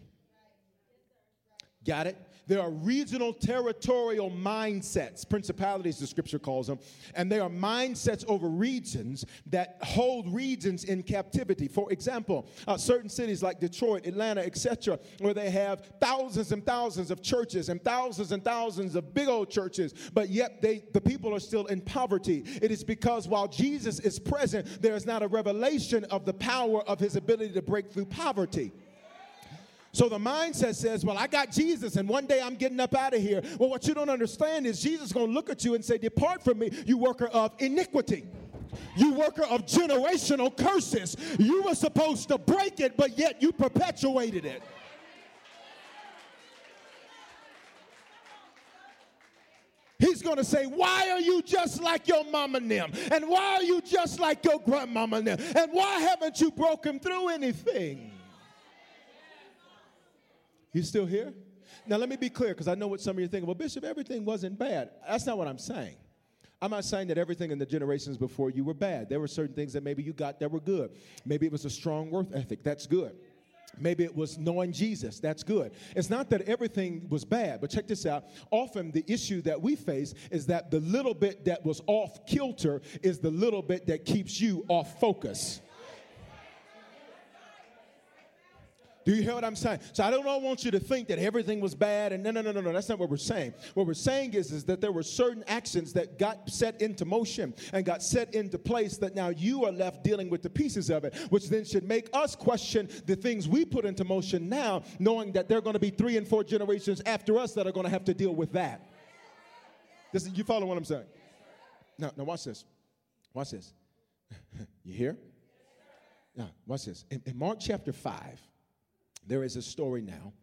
Got it? There are regional territorial mindsets, principalities, the scripture calls them, and they are mindsets over regions that hold regions in captivity. For example, uh, certain cities like Detroit, Atlanta, etc., where they have thousands and thousands of churches and thousands and thousands of big old churches, but yet they, the people are still in poverty. It is because while Jesus is present, there is not a revelation of the power of his ability to break through poverty. So the mindset says, Well, I got Jesus, and one day I'm getting up out of here. Well, what you don't understand is Jesus is going to look at you and say, Depart from me, you worker of iniquity. You worker of generational curses. You were supposed to break it, but yet you perpetuated it. He's going to say, Why are you just like your mama and them? And why are you just like your grandmama and them? And why haven't you broken through anything? You still here? Now, let me be clear because I know what some of you thinking. Well, Bishop, everything wasn't bad. That's not what I'm saying. I'm not saying that everything in the generations before you were bad. There were certain things that maybe you got that were good. Maybe it was a strong work ethic. That's good. Maybe it was knowing Jesus. That's good. It's not that everything was bad, but check this out. Often the issue that we face is that the little bit that was off kilter is the little bit that keeps you off focus. Do you hear what I'm saying? So I don't want you to think that everything was bad and no, no, no, no, no. That's not what we're saying. What we're saying is, is that there were certain actions that got set into motion and got set into place that now you are left dealing with the pieces of it, which then should make us question the things we put into motion now, knowing that there are going to be three and four generations after us that are going to have to deal with that. This, you follow what I'm saying? Now, now watch this. Watch this. you hear? Now, watch this. In, in Mark chapter 5, there is a story now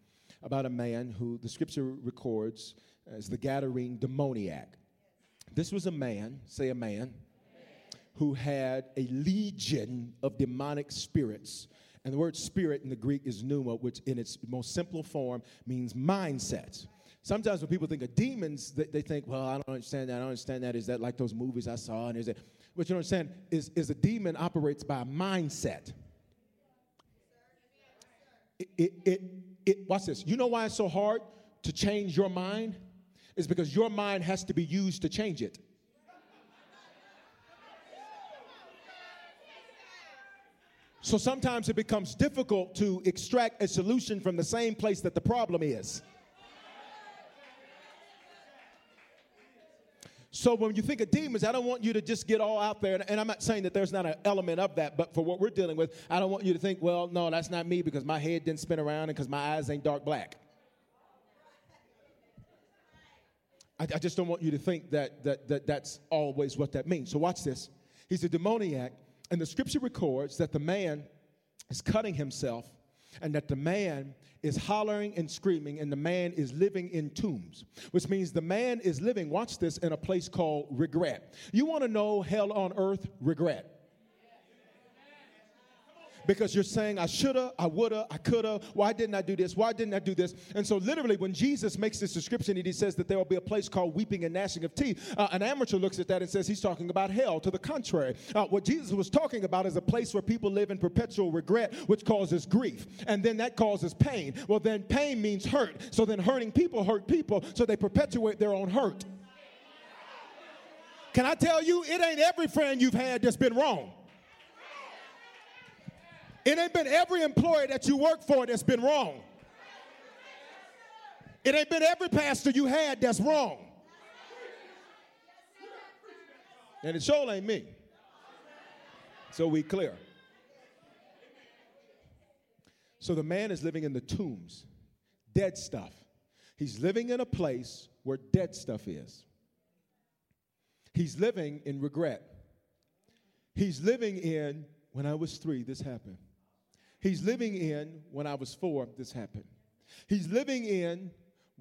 about a man who the scripture records as the Gadarene demoniac. This was a man, say a man, who had a legion of demonic spirits. And the word spirit in the Greek is pneuma, which in its most simple form means mindsets. Sometimes when people think of demons, they, they, think, well, I don't understand that. I don't understand that. Is that like those movies I saw? And is it, what you don't understand is, is a demon operates by mindset it, it, it, it, watch this. You know why it's so hard to change your mind? Is because your mind has to be used to change it. So sometimes it becomes difficult to extract a solution from the same place that the problem is. So when you think of demons, I don't want you to just get all out there. And I'm not saying that there's not an element of that, but for what we're dealing with, I don't want you to think, well, no, that's not me because my head didn't spin around and because my eyes ain't dark black. I, I just don't want you to think that, that, that that's always what that means. So watch this. He's a demoniac, and the scripture records that the man is cutting himself and that the man is hollering and screaming, and the man is living in tombs, which means the man is living, watch this, in a place called regret. You want to know hell on earth? Regret because you're saying, I shoulda, I woulda, I coulda. Why didn't I do this? Why didn't I do this? And so, literally, when Jesus makes this description, he says that there will be a place called weeping and gnashing of teeth. Uh, an amateur looks at that and says he's talking about hell. To the contrary, uh, what Jesus was talking about is a place where people live in perpetual regret, which causes grief. And then that causes pain. Well, then pain means hurt. So then hurting people hurt people, so they perpetuate their own hurt. Can I tell you, it ain't every friend you've had that's been wrong. It ain't been every employer that you work for that's been wrong. It ain't been every pastor you had that's wrong. And it sure ain't me. So we clear. So the man is living in the tombs, dead stuff. He's living in a place where dead stuff is. He's living in regret. He's living in when I was three, this happened. He's living in when I was four, this happened. He's living in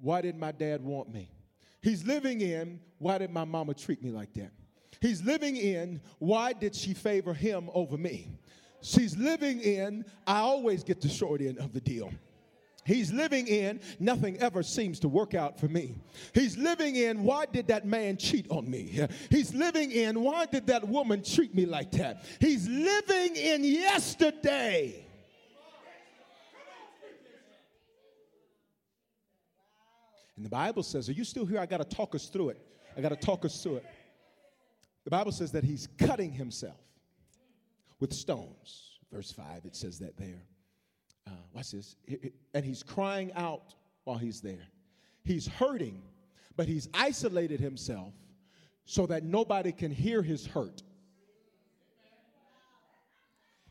why did my dad want me? He's living in why did my mama treat me like that? He's living in why did she favor him over me? She's living in I always get the short end of the deal. He's living in nothing ever seems to work out for me. He's living in why did that man cheat on me? He's living in why did that woman treat me like that? He's living in yesterday. And the Bible says, Are you still here? I got to talk us through it. I got to talk us through it. The Bible says that he's cutting himself with stones. Verse 5, it says that there. Uh, watch this. And he's crying out while he's there. He's hurting, but he's isolated himself so that nobody can hear his hurt.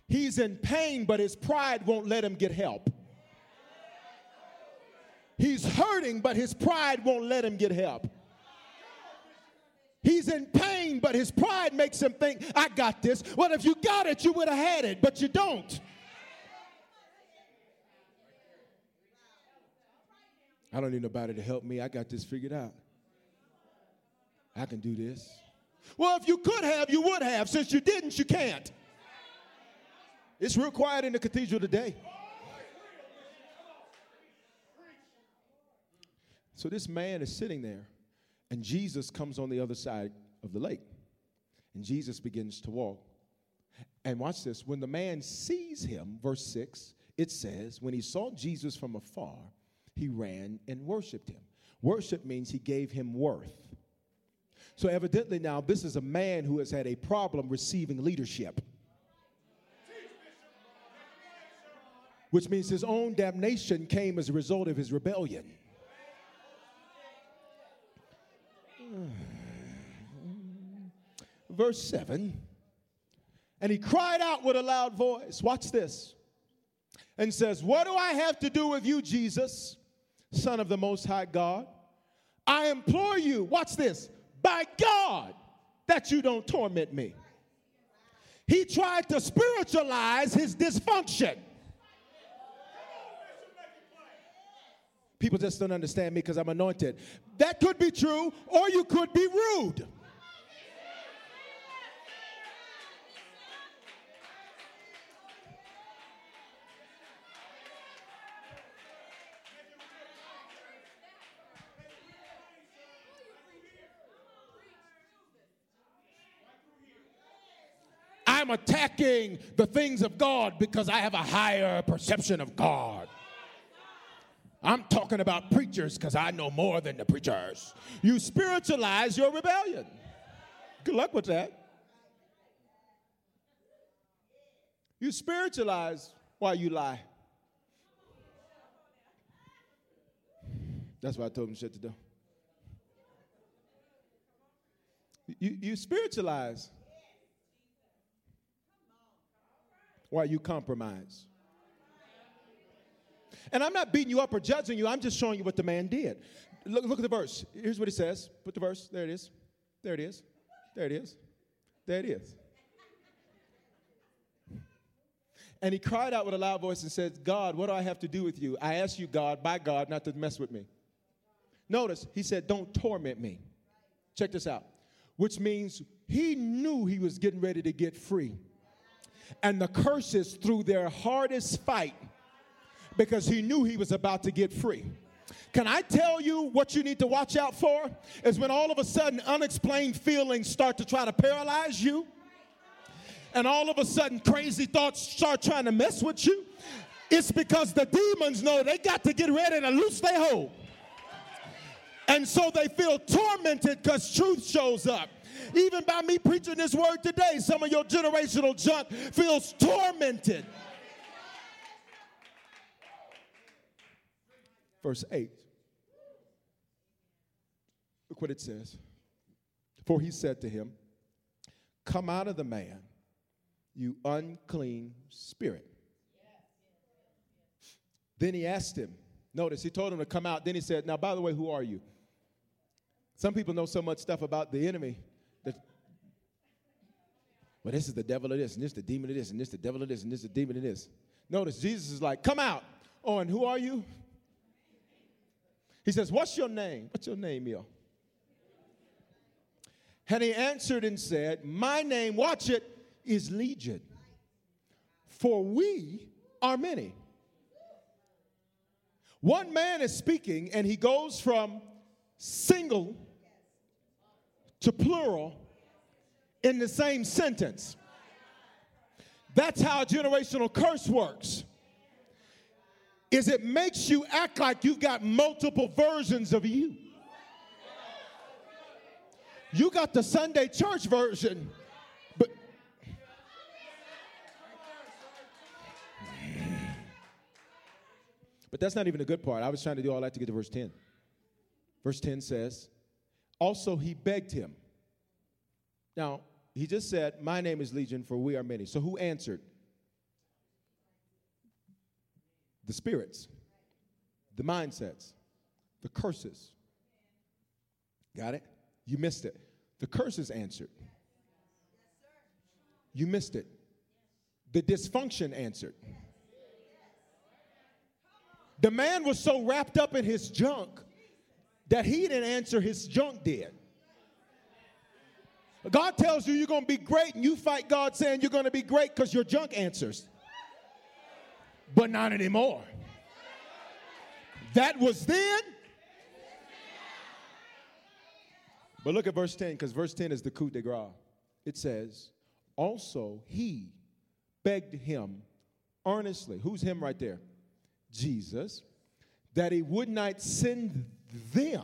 He's in pain, but his pride won't let him get help. He's hurting, but his pride won't let him get help. He's in pain, but his pride makes him think, I got this. Well, if you got it, you would have had it, but you don't. I don't need nobody to help me. I got this figured out. I can do this. Well, if you could have, you would have. Since you didn't, you can't. It's real quiet in the cathedral today. So this man is sitting there, and Jesus comes on the other side of the lake. And Jesus begins to walk. And watch this when the man sees him, verse 6, it says, when he saw Jesus from afar, he ran and worshiped him. Worship means he gave him worth. So, evidently, now this is a man who has had a problem receiving leadership, which means his own damnation came as a result of his rebellion. Verse 7 And he cried out with a loud voice, watch this, and says, What do I have to do with you, Jesus, Son of the Most High God? I implore you, watch this, by God, that you don't torment me. He tried to spiritualize his dysfunction. People just don't understand me because I'm anointed. That could be true, or you could be rude. I'm attacking the things of God because I have a higher perception of God. I'm talking about preachers because I know more than the preachers. You spiritualize your rebellion. Good luck with that. You spiritualize while you lie. That's why I told him to shut the door. You, you spiritualize why you compromise. And I'm not beating you up or judging you, I'm just showing you what the man did. Look, look at the verse. Here's what he says. Put the verse. There it is. There it is. There it is. There it is. And he cried out with a loud voice and said, God, what do I have to do with you? I ask you, God, by God, not to mess with me. Notice, he said, Don't torment me. Check this out. Which means he knew he was getting ready to get free and the curses through their hardest fight because he knew he was about to get free. Can I tell you what you need to watch out for? Is when all of a sudden unexplained feelings start to try to paralyze you, and all of a sudden crazy thoughts start trying to mess with you. It's because the demons know they got to get ready to loose their hold. And so they feel tormented because truth shows up. Even by me preaching this word today, some of your generational junk feels tormented. Verse 8. Look what it says. For he said to him, Come out of the man, you unclean spirit. Then he asked him, notice he told him to come out. Then he said, Now, by the way, who are you? Some people know so much stuff about the enemy that, well, this is the devil of this, and this is the demon of this, and this is the devil of this, and this is the demon of this. Notice Jesus is like, Come out. Oh, and who are you? He says, What's your name? What's your name, yo? And he answered and said, My name, watch it, is Legion. For we are many. One man is speaking, and he goes from single to plural in the same sentence. That's how a generational curse works. Is it makes you act like you've got multiple versions of you. You got the Sunday church version, but But that's not even the good part. I was trying to do all that to get to verse 10. Verse 10 says, Also he begged him. Now, he just said, My name is Legion, for we are many. So who answered? The spirits, the mindsets, the curses. Got it? You missed it. The curses answered. You missed it. The dysfunction answered. The man was so wrapped up in his junk that he didn't answer, his junk did. God tells you you're going to be great, and you fight God saying you're going to be great because your junk answers. But not anymore. That was then. But look at verse 10, because verse 10 is the coup de grace. It says, Also he begged him earnestly. Who's him right there? Jesus, that he would not send them.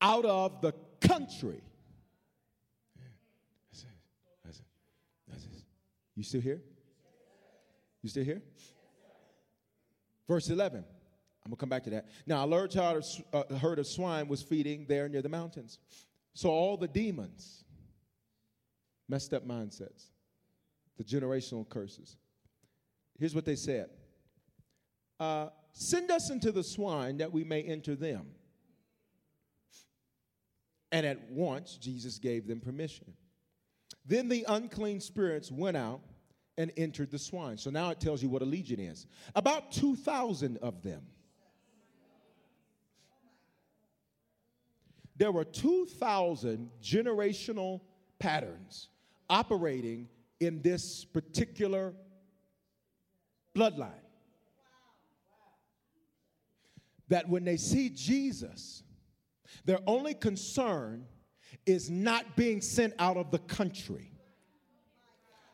Out of the country. That's it. That's it. That's it. You still here? You still here? Verse 11. I'm going to come back to that. Now, a large uh, herd of swine was feeding there near the mountains. So all the demons, messed up mindsets, the generational curses. Here's what they said uh, Send us into the swine that we may enter them. And at once, Jesus gave them permission. Then the unclean spirits went out and entered the swine. So now it tells you what a legion is. About 2,000 of them. There were 2,000 generational patterns operating in this particular bloodline. That when they see Jesus, their only concern is not being sent out of the country.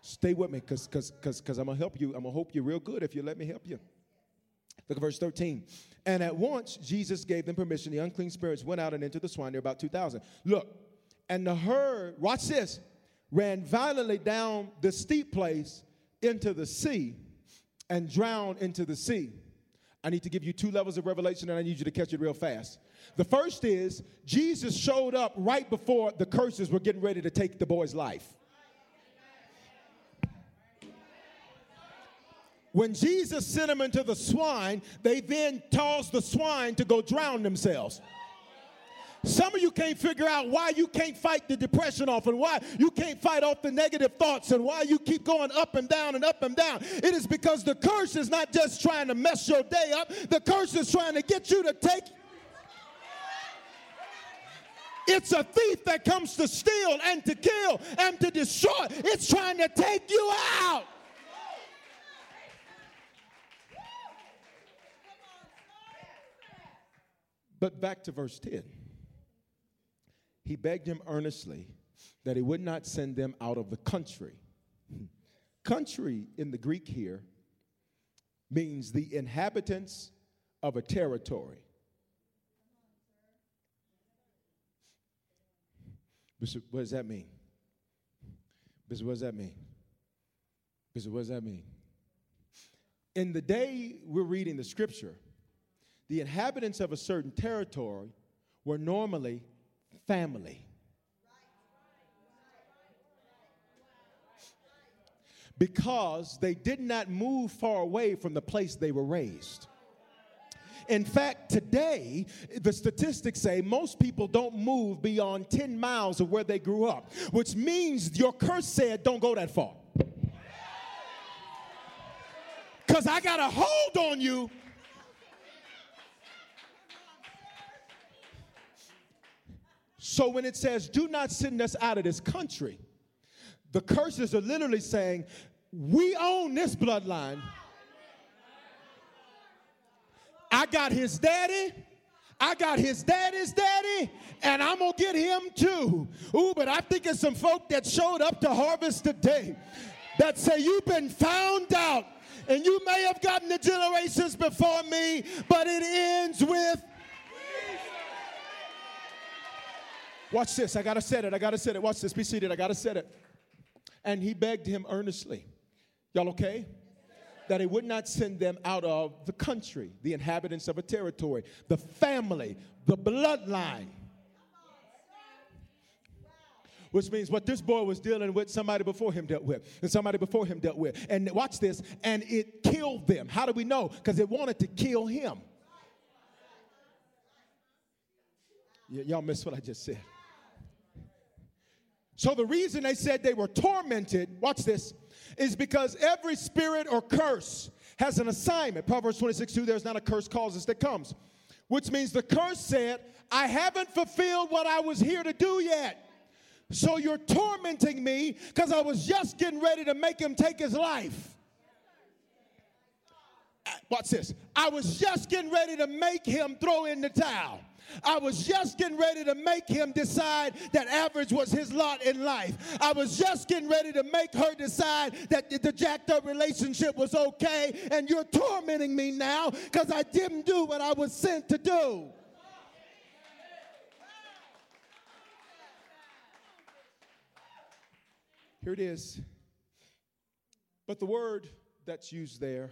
Stay with me because because because I'm gonna help you. I'm gonna hope you real good if you let me help you. Look at verse 13. And at once Jesus gave them permission. The unclean spirits went out and into the swine. There about 2,000. Look, and the herd, watch this, ran violently down the steep place into the sea and drowned into the sea. I need to give you two levels of revelation and I need you to catch it real fast. The first is Jesus showed up right before the curses were getting ready to take the boy's life. When Jesus sent him into the swine, they then caused the swine to go drown themselves. Some of you can't figure out why you can't fight the depression off and why you can't fight off the negative thoughts and why you keep going up and down and up and down. It is because the curse is not just trying to mess your day up, the curse is trying to get you to take. It's a thief that comes to steal and to kill and to destroy. It's trying to take you out. But back to verse 10 he begged him earnestly that he would not send them out of the country. country in the Greek here means the inhabitants of a territory. Bishop, what does that mean? Bishop, what does that mean? Bishop, what does that mean? In the day we're reading the scripture, the inhabitants of a certain territory were normally family. Because they did not move far away from the place they were raised. In fact, today, the statistics say most people don't move beyond 10 miles of where they grew up, which means your curse said don't go that far. Because I got a hold on you. So when it says, do not send us out of this country, the curses are literally saying, we own this bloodline. I got his daddy. I got his daddy's daddy, and I'm gonna get him too. Ooh, but I think it's some folk that showed up to harvest today that say, You've been found out, and you may have gotten the generations before me, but it ends with. Watch this. I gotta set it. I gotta set it. Watch this. Be seated. I gotta set it. And he begged him earnestly. Y'all okay? that he would not send them out of the country, the inhabitants of a territory, the family, the bloodline. Which means what this boy was dealing with, somebody before him dealt with, and somebody before him dealt with. And watch this, and it killed them. How do we know? Because it wanted to kill him. Y- y'all missed what I just said. So the reason they said they were tormented, watch this, is because every spirit or curse has an assignment. Proverbs 26 2, there's not a curse causes that comes, which means the curse said, I haven't fulfilled what I was here to do yet. So you're tormenting me because I was just getting ready to make him take his life. Uh, watch this. I was just getting ready to make him throw in the towel. I was just getting ready to make him decide that average was his lot in life. I was just getting ready to make her decide that the jacked up relationship was okay, and you're tormenting me now because I didn't do what I was sent to do. Here it is. But the word that's used there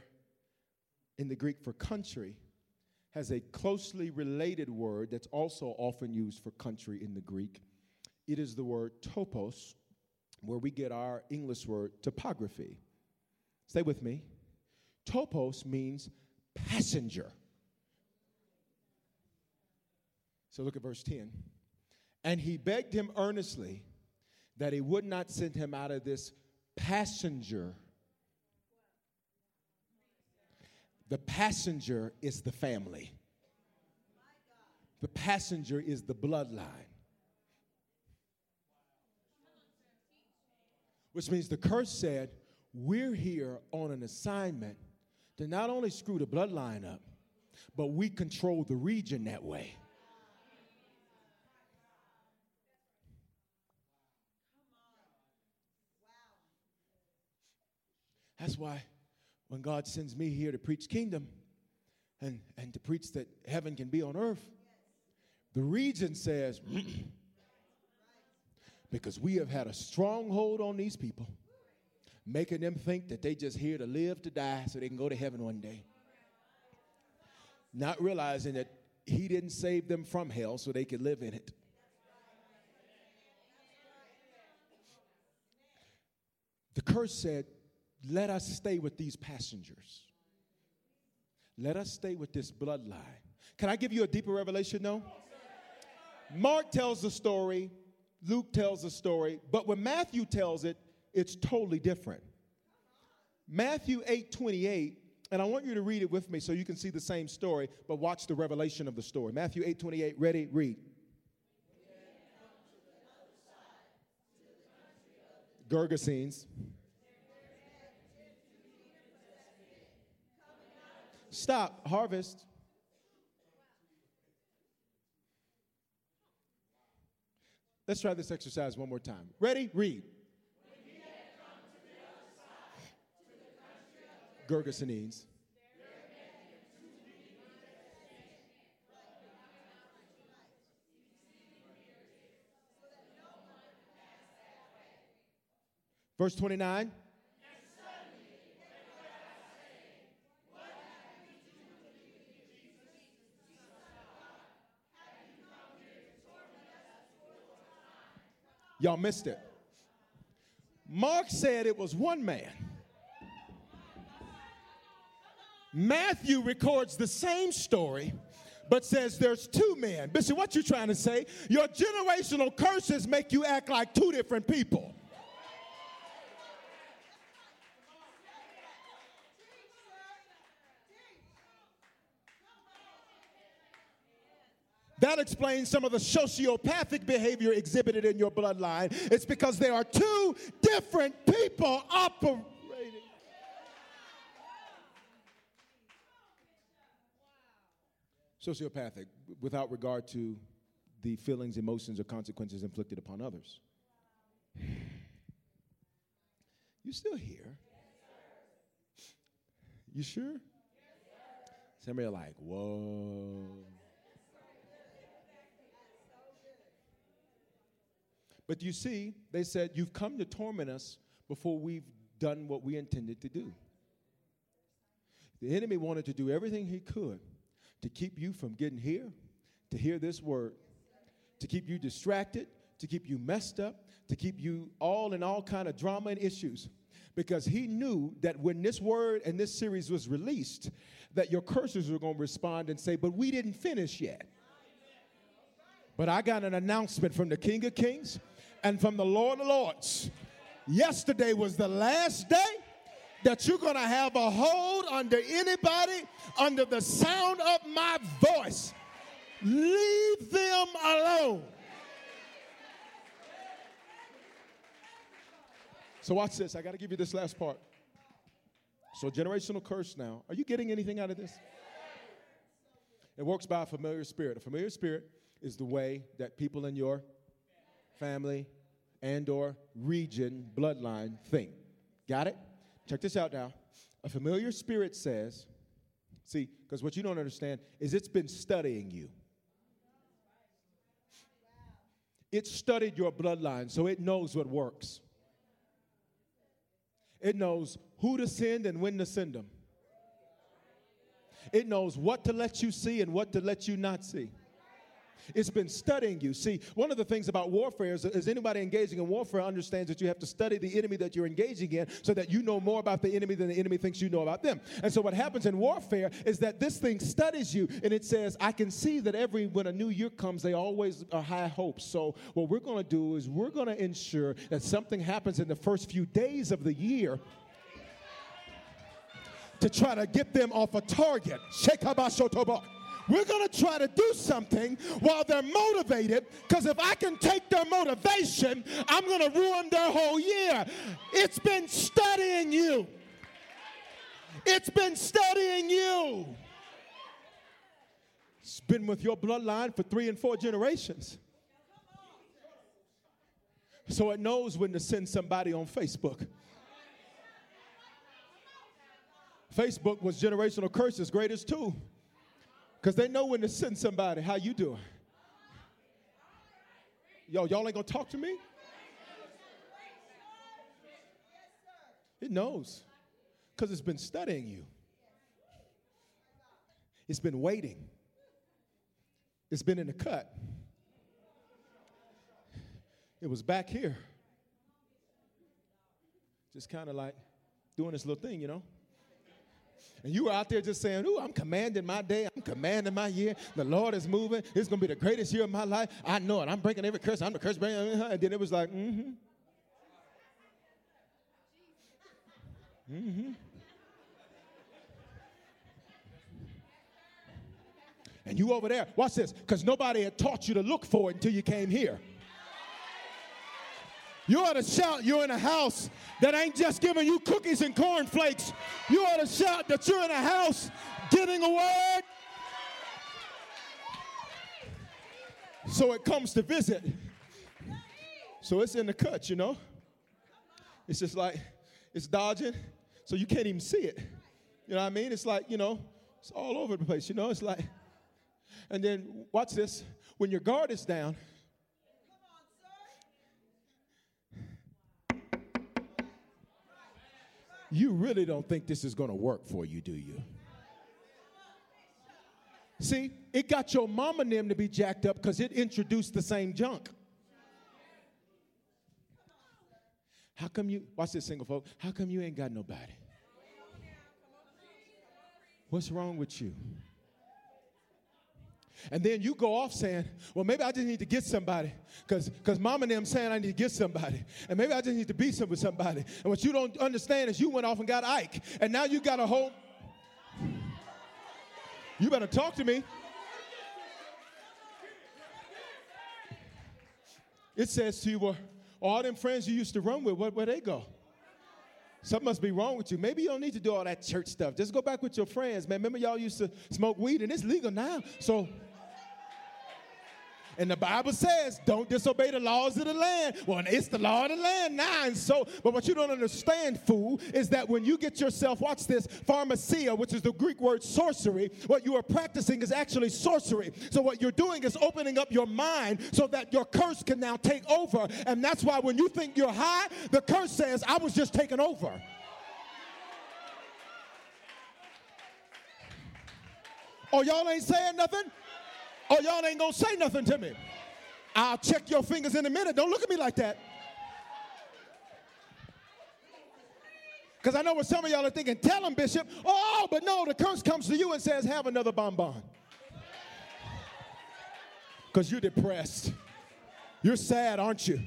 in the Greek for country has a closely related word that's also often used for country in the Greek. It is the word topos, where we get our English word topography. Stay with me. Topos means passenger. So look at verse 10. And he begged him earnestly that he would not send him out of this passenger The passenger is the family, the passenger is the bloodline. Which means the curse said, We're here on an assignment to not only screw the bloodline up, but we control the region that way. That's why when God sends me here to preach kingdom and, and to preach that heaven can be on earth, the region says, because we have had a stronghold on these people, making them think that they just here to live to die so they can go to heaven one day. Not realizing that he didn't save them from hell so they could live in it. The curse said, let us stay with these passengers. Let us stay with this bloodline. Can I give you a deeper revelation though? Mark tells the story, Luke tells the story, but when Matthew tells it, it's totally different. Matthew 8 28, and I want you to read it with me so you can see the same story, but watch the revelation of the story. Matthew 8 28, ready, read. Gergesenes. Stop, harvest. Let's try this exercise one more time. Ready? Read. Gergesenes. Verse 29. Y'all missed it. Mark said it was one man. Matthew records the same story but says there's two men. Bishop, what you trying to say? Your generational curses make you act like two different people. That explains some of the sociopathic behavior exhibited in your bloodline. It's because there are two different people operating. Sociopathic, without regard to the feelings, emotions, or consequences inflicted upon others. You're still here? You sure? Somebody like, whoa. But you see, they said, You've come to torment us before we've done what we intended to do. The enemy wanted to do everything he could to keep you from getting here, to hear this word, to keep you distracted, to keep you messed up, to keep you all in all kind of drama and issues. Because he knew that when this word and this series was released, that your cursors were going to respond and say, But we didn't finish yet. But I got an announcement from the King of Kings and from the Lord of Lords. Yesterday was the last day that you're going to have a hold under anybody under the sound of my voice. Leave them alone. So, watch this. I got to give you this last part. So, generational curse now. Are you getting anything out of this? It works by a familiar spirit. A familiar spirit is the way that people in your family and or region bloodline thing. Got it? Check this out now. A familiar spirit says, see, because what you don't understand is it's been studying you. It studied your bloodline, so it knows what works. It knows who to send and when to send them. It knows what to let you see and what to let you not see. It's been studying you. See, one of the things about warfare is, is anybody engaging in warfare understands that you have to study the enemy that you're engaging in so that you know more about the enemy than the enemy thinks you know about them. And so what happens in warfare is that this thing studies you and it says, I can see that every when a new year comes, they always are high hopes. So what we're going to do is we're going to ensure that something happens in the first few days of the year to try to get them off a target. We're going to try to do something while they're motivated because if I can take their motivation, I'm going to ruin their whole year. It's been studying you. It's been studying you. It's been with your bloodline for three and four generations. So it knows when to send somebody on Facebook. Facebook was generational curses greatest too. Because they know when to send somebody. How you doing? Yo, y'all ain't gonna talk to me? It knows. Because it's been studying you. It's been waiting. It's been in the cut. It was back here. Just kind of like doing this little thing, you know? And you were out there just saying, Ooh, I'm commanding my day, I'm commanding my year. The Lord is moving. It's going to be the greatest year of my life. I know it. I'm breaking every curse. I'm the curse breaker. And then it was like, mm hmm. Mm hmm. And you over there, watch this, because nobody had taught you to look for it until you came here. You ought to shout you're in a house that ain't just giving you cookies and cornflakes. You ought to shout that you're in a house getting a word. So it comes to visit. So it's in the cut, you know. It's just like it's dodging, so you can't even see it. You know what I mean? It's like, you know, it's all over the place, you know. It's like, and then watch this. When your guard is down, you really don't think this is going to work for you, do you? See, it got your mama and them to be jacked up because it introduced the same junk. How come you, watch this single folk, how come you ain't got nobody? What's wrong with you? And then you go off saying, well, maybe I just need to get somebody because mom and them saying I need to get somebody. And maybe I just need to be some with somebody. And what you don't understand is you went off and got Ike. And now you got a whole. You better talk to me. It says to you, well, all them friends you used to run with, where, where they go? Something must be wrong with you. Maybe you don't need to do all that church stuff. Just go back with your friends, man. Remember, y'all used to smoke weed, and it's legal now. So and the Bible says, don't disobey the laws of the land. Well, it's the law of the land now. And so, but what you don't understand, fool, is that when you get yourself, watch this, pharmakeia, which is the Greek word sorcery, what you are practicing is actually sorcery. So what you're doing is opening up your mind so that your curse can now take over. And that's why when you think you're high, the curse says, I was just taken over. Oh, y'all ain't saying nothing? Oh, y'all ain't gonna say nothing to me. I'll check your fingers in a minute. Don't look at me like that. Because I know what some of y'all are thinking. Tell them, Bishop. Oh, but no, the curse comes to you and says, have another bonbon. Because you're depressed. You're sad, aren't you?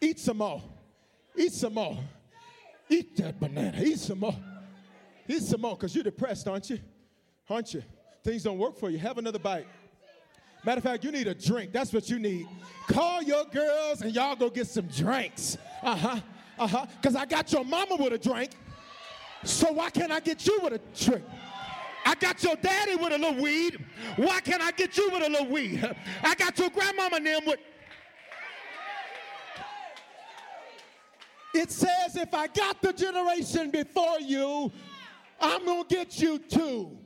Eat some more. Eat some more. Eat that banana. Eat some more. Eat some more because you're depressed, aren't you? Aren't you? Things don't work for you. Have another bite. Matter of fact, you need a drink. That's what you need. Call your girls and y'all go get some drinks. Uh huh. Uh huh. Because I got your mama with a drink. So why can't I get you with a drink? I got your daddy with a little weed. Why can't I get you with a little weed? I got your grandmama and them with. It says if I got the generation before you, I'm going to get you too.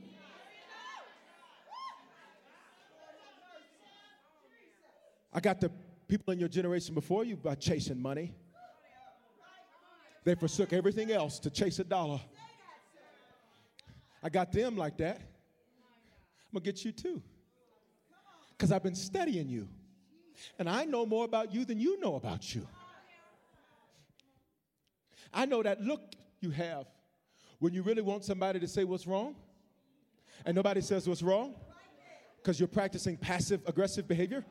I got the people in your generation before you by chasing money. They forsook everything else to chase a dollar. I got them like that. I'm going to get you too. Because I've been studying you. And I know more about you than you know about you. I know that look you have when you really want somebody to say what's wrong, and nobody says what's wrong because you're practicing passive aggressive behavior.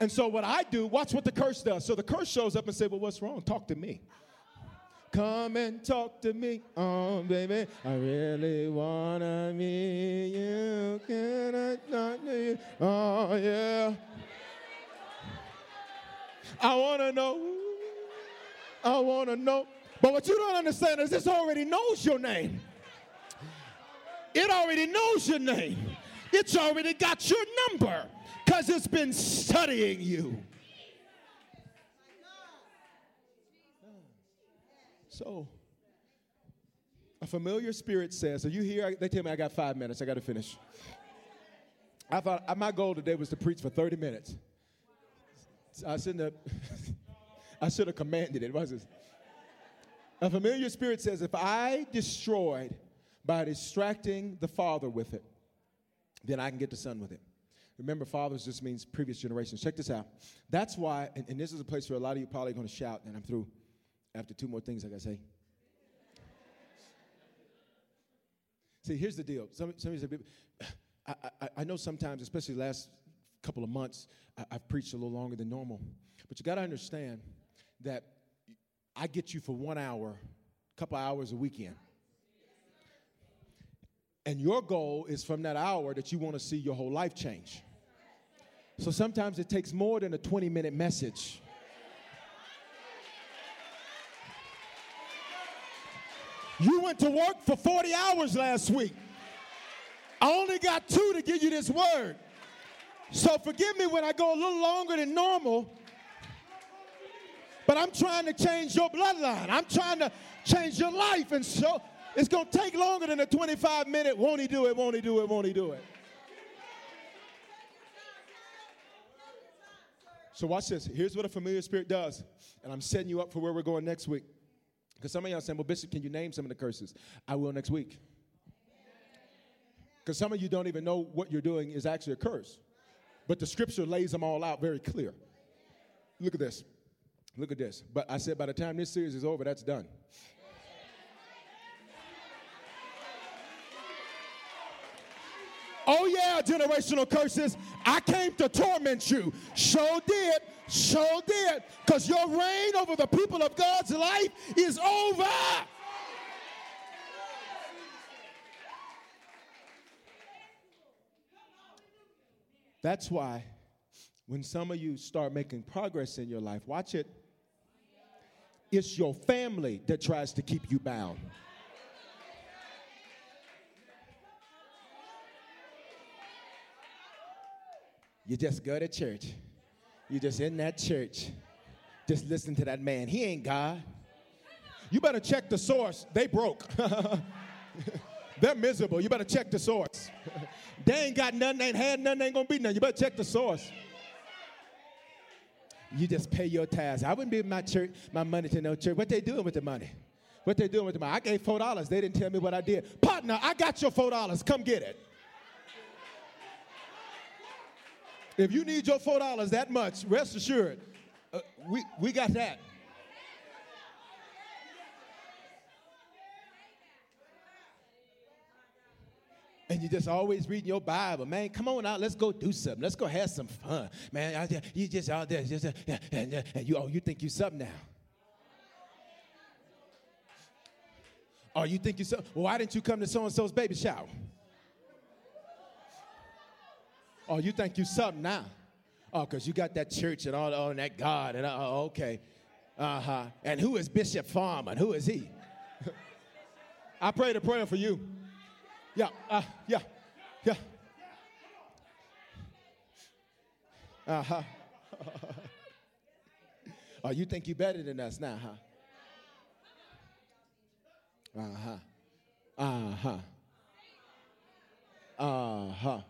And so what I do, watch what the curse does. So the curse shows up and say, well, what's wrong? Talk to me. Come and talk to me, oh baby. I really wanna meet you. Can I talk to you? Oh yeah. I wanna know. I wanna know. But what you don't understand is this already knows your name. It already knows your name. It's already got your number because it's been studying you. So, a familiar spirit says, Are you here? They tell me I got five minutes. I got to finish. I thought uh, my goal today was to preach for 30 minutes. I shouldn't have, I should have commanded it. Was it? A familiar spirit says, If I destroyed by distracting the Father with it, then I can get the Son with it. Remember, fathers just means previous generations. Check this out. That's why, and, and this is a place where a lot of you probably going to shout, and I'm through after two more things I got to say. See, here's the deal. Some, some of you say, I, I, I know sometimes, especially last couple of months, I, I've preached a little longer than normal. But you got to understand that I get you for one hour, a couple hours a weekend. And your goal is from that hour that you want to see your whole life change. So sometimes it takes more than a 20 minute message. You went to work for 40 hours last week. I only got two to give you this word. So forgive me when I go a little longer than normal. But I'm trying to change your bloodline. I'm trying to change your life. And so it's going to take longer than a 25 minute, won't he do it, won't he do it, won't he do it. So watch this. Here's what a familiar spirit does. And I'm setting you up for where we're going next week. Because some of y'all saying, well, Bishop, can you name some of the curses? I will next week. Because some of you don't even know what you're doing is actually a curse. But the scripture lays them all out very clear. Look at this. Look at this. But I said by the time this series is over, that's done. Oh, yeah, generational curses. I came to torment you. Sure did. Sure did. Because your reign over the people of God's life is over. That's why when some of you start making progress in your life, watch it. It's your family that tries to keep you bound. You just go to church. You just in that church. Just listen to that man. He ain't God. You better check the source. They broke. They're miserable. You better check the source. they ain't got nothing, they ain't had nothing, they ain't gonna be nothing. You better check the source. You just pay your tithes. I wouldn't give my church my money to no church. What they doing with the money? What they doing with the money? I gave four dollars. They didn't tell me what I did. Partner, I got your four dollars. Come get it. If you need your four dollars that much, rest assured, uh, we, we got that. And you just always reading your Bible, man. Come on out, let's go do something. Let's go have some fun, man. You just out there, just, and, and you, oh, you think you something now? Oh, you think you something? Well, why didn't you come to so and so's baby shower? Oh, you think you something now? Oh, because you got that church and all, all and that God and oh, okay. Uh-huh. And who is Bishop Farmer? Who is he? I prayed a prayer for you. Yeah, uh, yeah, yeah. Uh-huh. oh, you think you better than us now, huh? Uh-huh. Uh-huh. Uh-huh.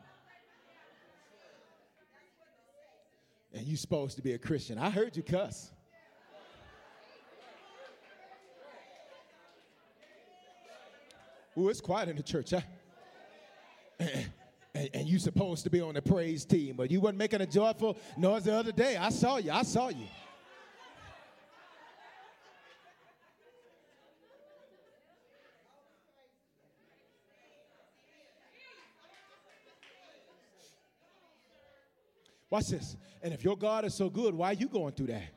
And you supposed to be a Christian. I heard you cuss. Ooh, it's quiet in the church, huh? And, and, and you supposed to be on the praise team, but you wasn't making a joyful noise the other day. I saw you. I saw you. Watch this. And if your God is so good, why are you going through that?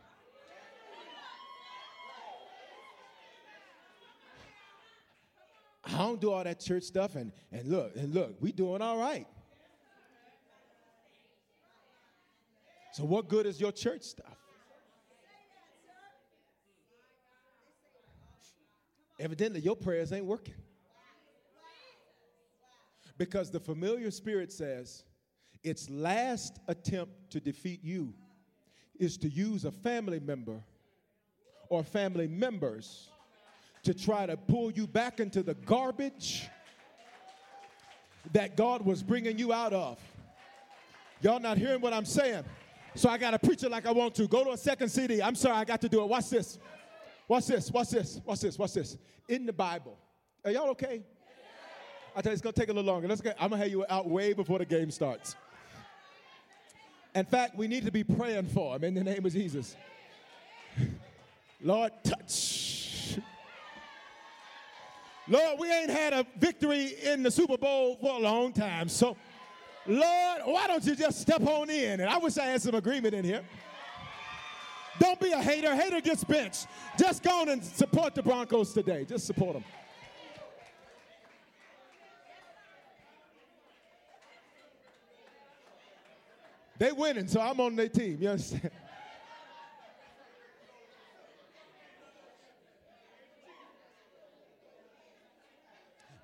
I don't do all that church stuff, and, and look, and look, we doing all right. So what good is your church stuff? Evidently, your prayers ain't working. Because the familiar spirit says, its last attempt to defeat you is to use a family member or family members to try to pull you back into the garbage that God was bringing you out of. Y'all not hearing what I'm saying? So I got to preach it like I want to. Go to a second CD. I'm sorry, I got to do it. Watch this. Watch this. Watch this. Watch this. Watch this. In the Bible. Are y'all okay? I tell you, it's gonna take a little longer. Let's get. I'm gonna have you out way before the game starts. In fact, we need to be praying for him in the name of Jesus. Lord, touch. Lord, we ain't had a victory in the Super Bowl for a long time. So, Lord, why don't you just step on in? And I wish I had some agreement in here. Don't be a hater. Hater gets benched. Just go on and support the Broncos today. Just support them. They winning, so I'm on their team. You understand?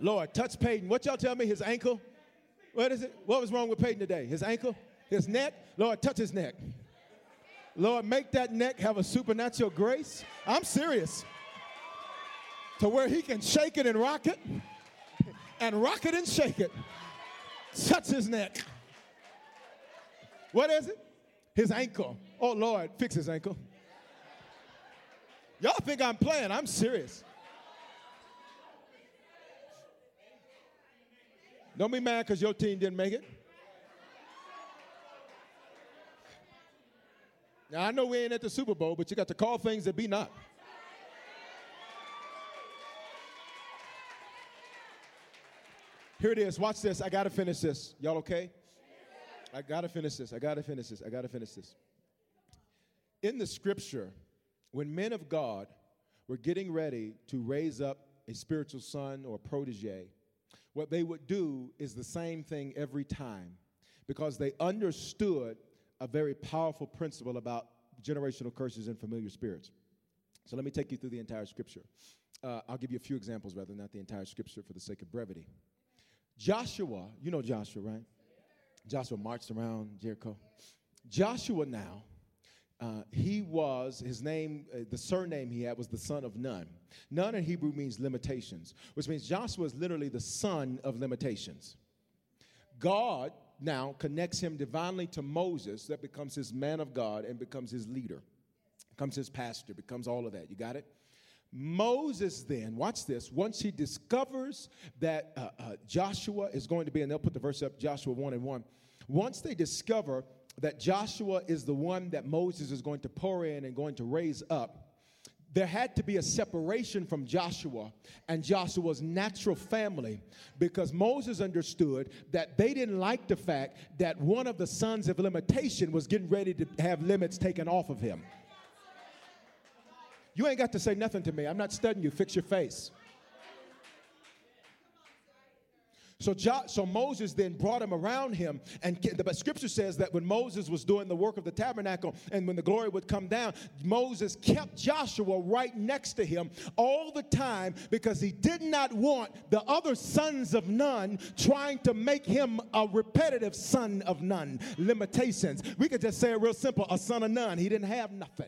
Lord, touch Peyton. What y'all tell me? His ankle? What is it? What was wrong with Peyton today? His ankle? His neck? Lord, touch his neck. Lord, make that neck have a supernatural grace. I'm serious. To where he can shake it and rock it, and rock it and shake it. Touch his neck. What is it? His ankle. Oh, Lord, fix his ankle. Y'all think I'm playing. I'm serious. Don't be mad because your team didn't make it. Now, I know we ain't at the Super Bowl, but you got to call things that be not. Here it is. Watch this. I got to finish this. Y'all okay? I got to finish this. I got to finish this. I got to finish this. In the scripture, when men of God were getting ready to raise up a spiritual son or protege, what they would do is the same thing every time because they understood a very powerful principle about generational curses and familiar spirits. So let me take you through the entire scripture. Uh, I'll give you a few examples rather, not the entire scripture for the sake of brevity. Joshua, you know Joshua, right? Joshua marched around Jericho. Joshua now, uh, he was, his name, uh, the surname he had was the son of Nun. Nun in Hebrew means limitations, which means Joshua is literally the son of limitations. God now connects him divinely to Moses, that becomes his man of God and becomes his leader, becomes his pastor, becomes all of that. You got it? Moses, then, watch this, once he discovers that uh, uh, Joshua is going to be, and they'll put the verse up, Joshua 1 and 1. Once they discover that Joshua is the one that Moses is going to pour in and going to raise up, there had to be a separation from Joshua and Joshua's natural family because Moses understood that they didn't like the fact that one of the sons of limitation was getting ready to have limits taken off of him. You ain't got to say nothing to me. I'm not studying you. Fix your face. So, jo- so Moses then brought him around him, and the scripture says that when Moses was doing the work of the tabernacle, and when the glory would come down, Moses kept Joshua right next to him all the time because he did not want the other sons of Nun trying to make him a repetitive son of Nun. Limitations. We could just say it real simple: a son of none. He didn't have nothing.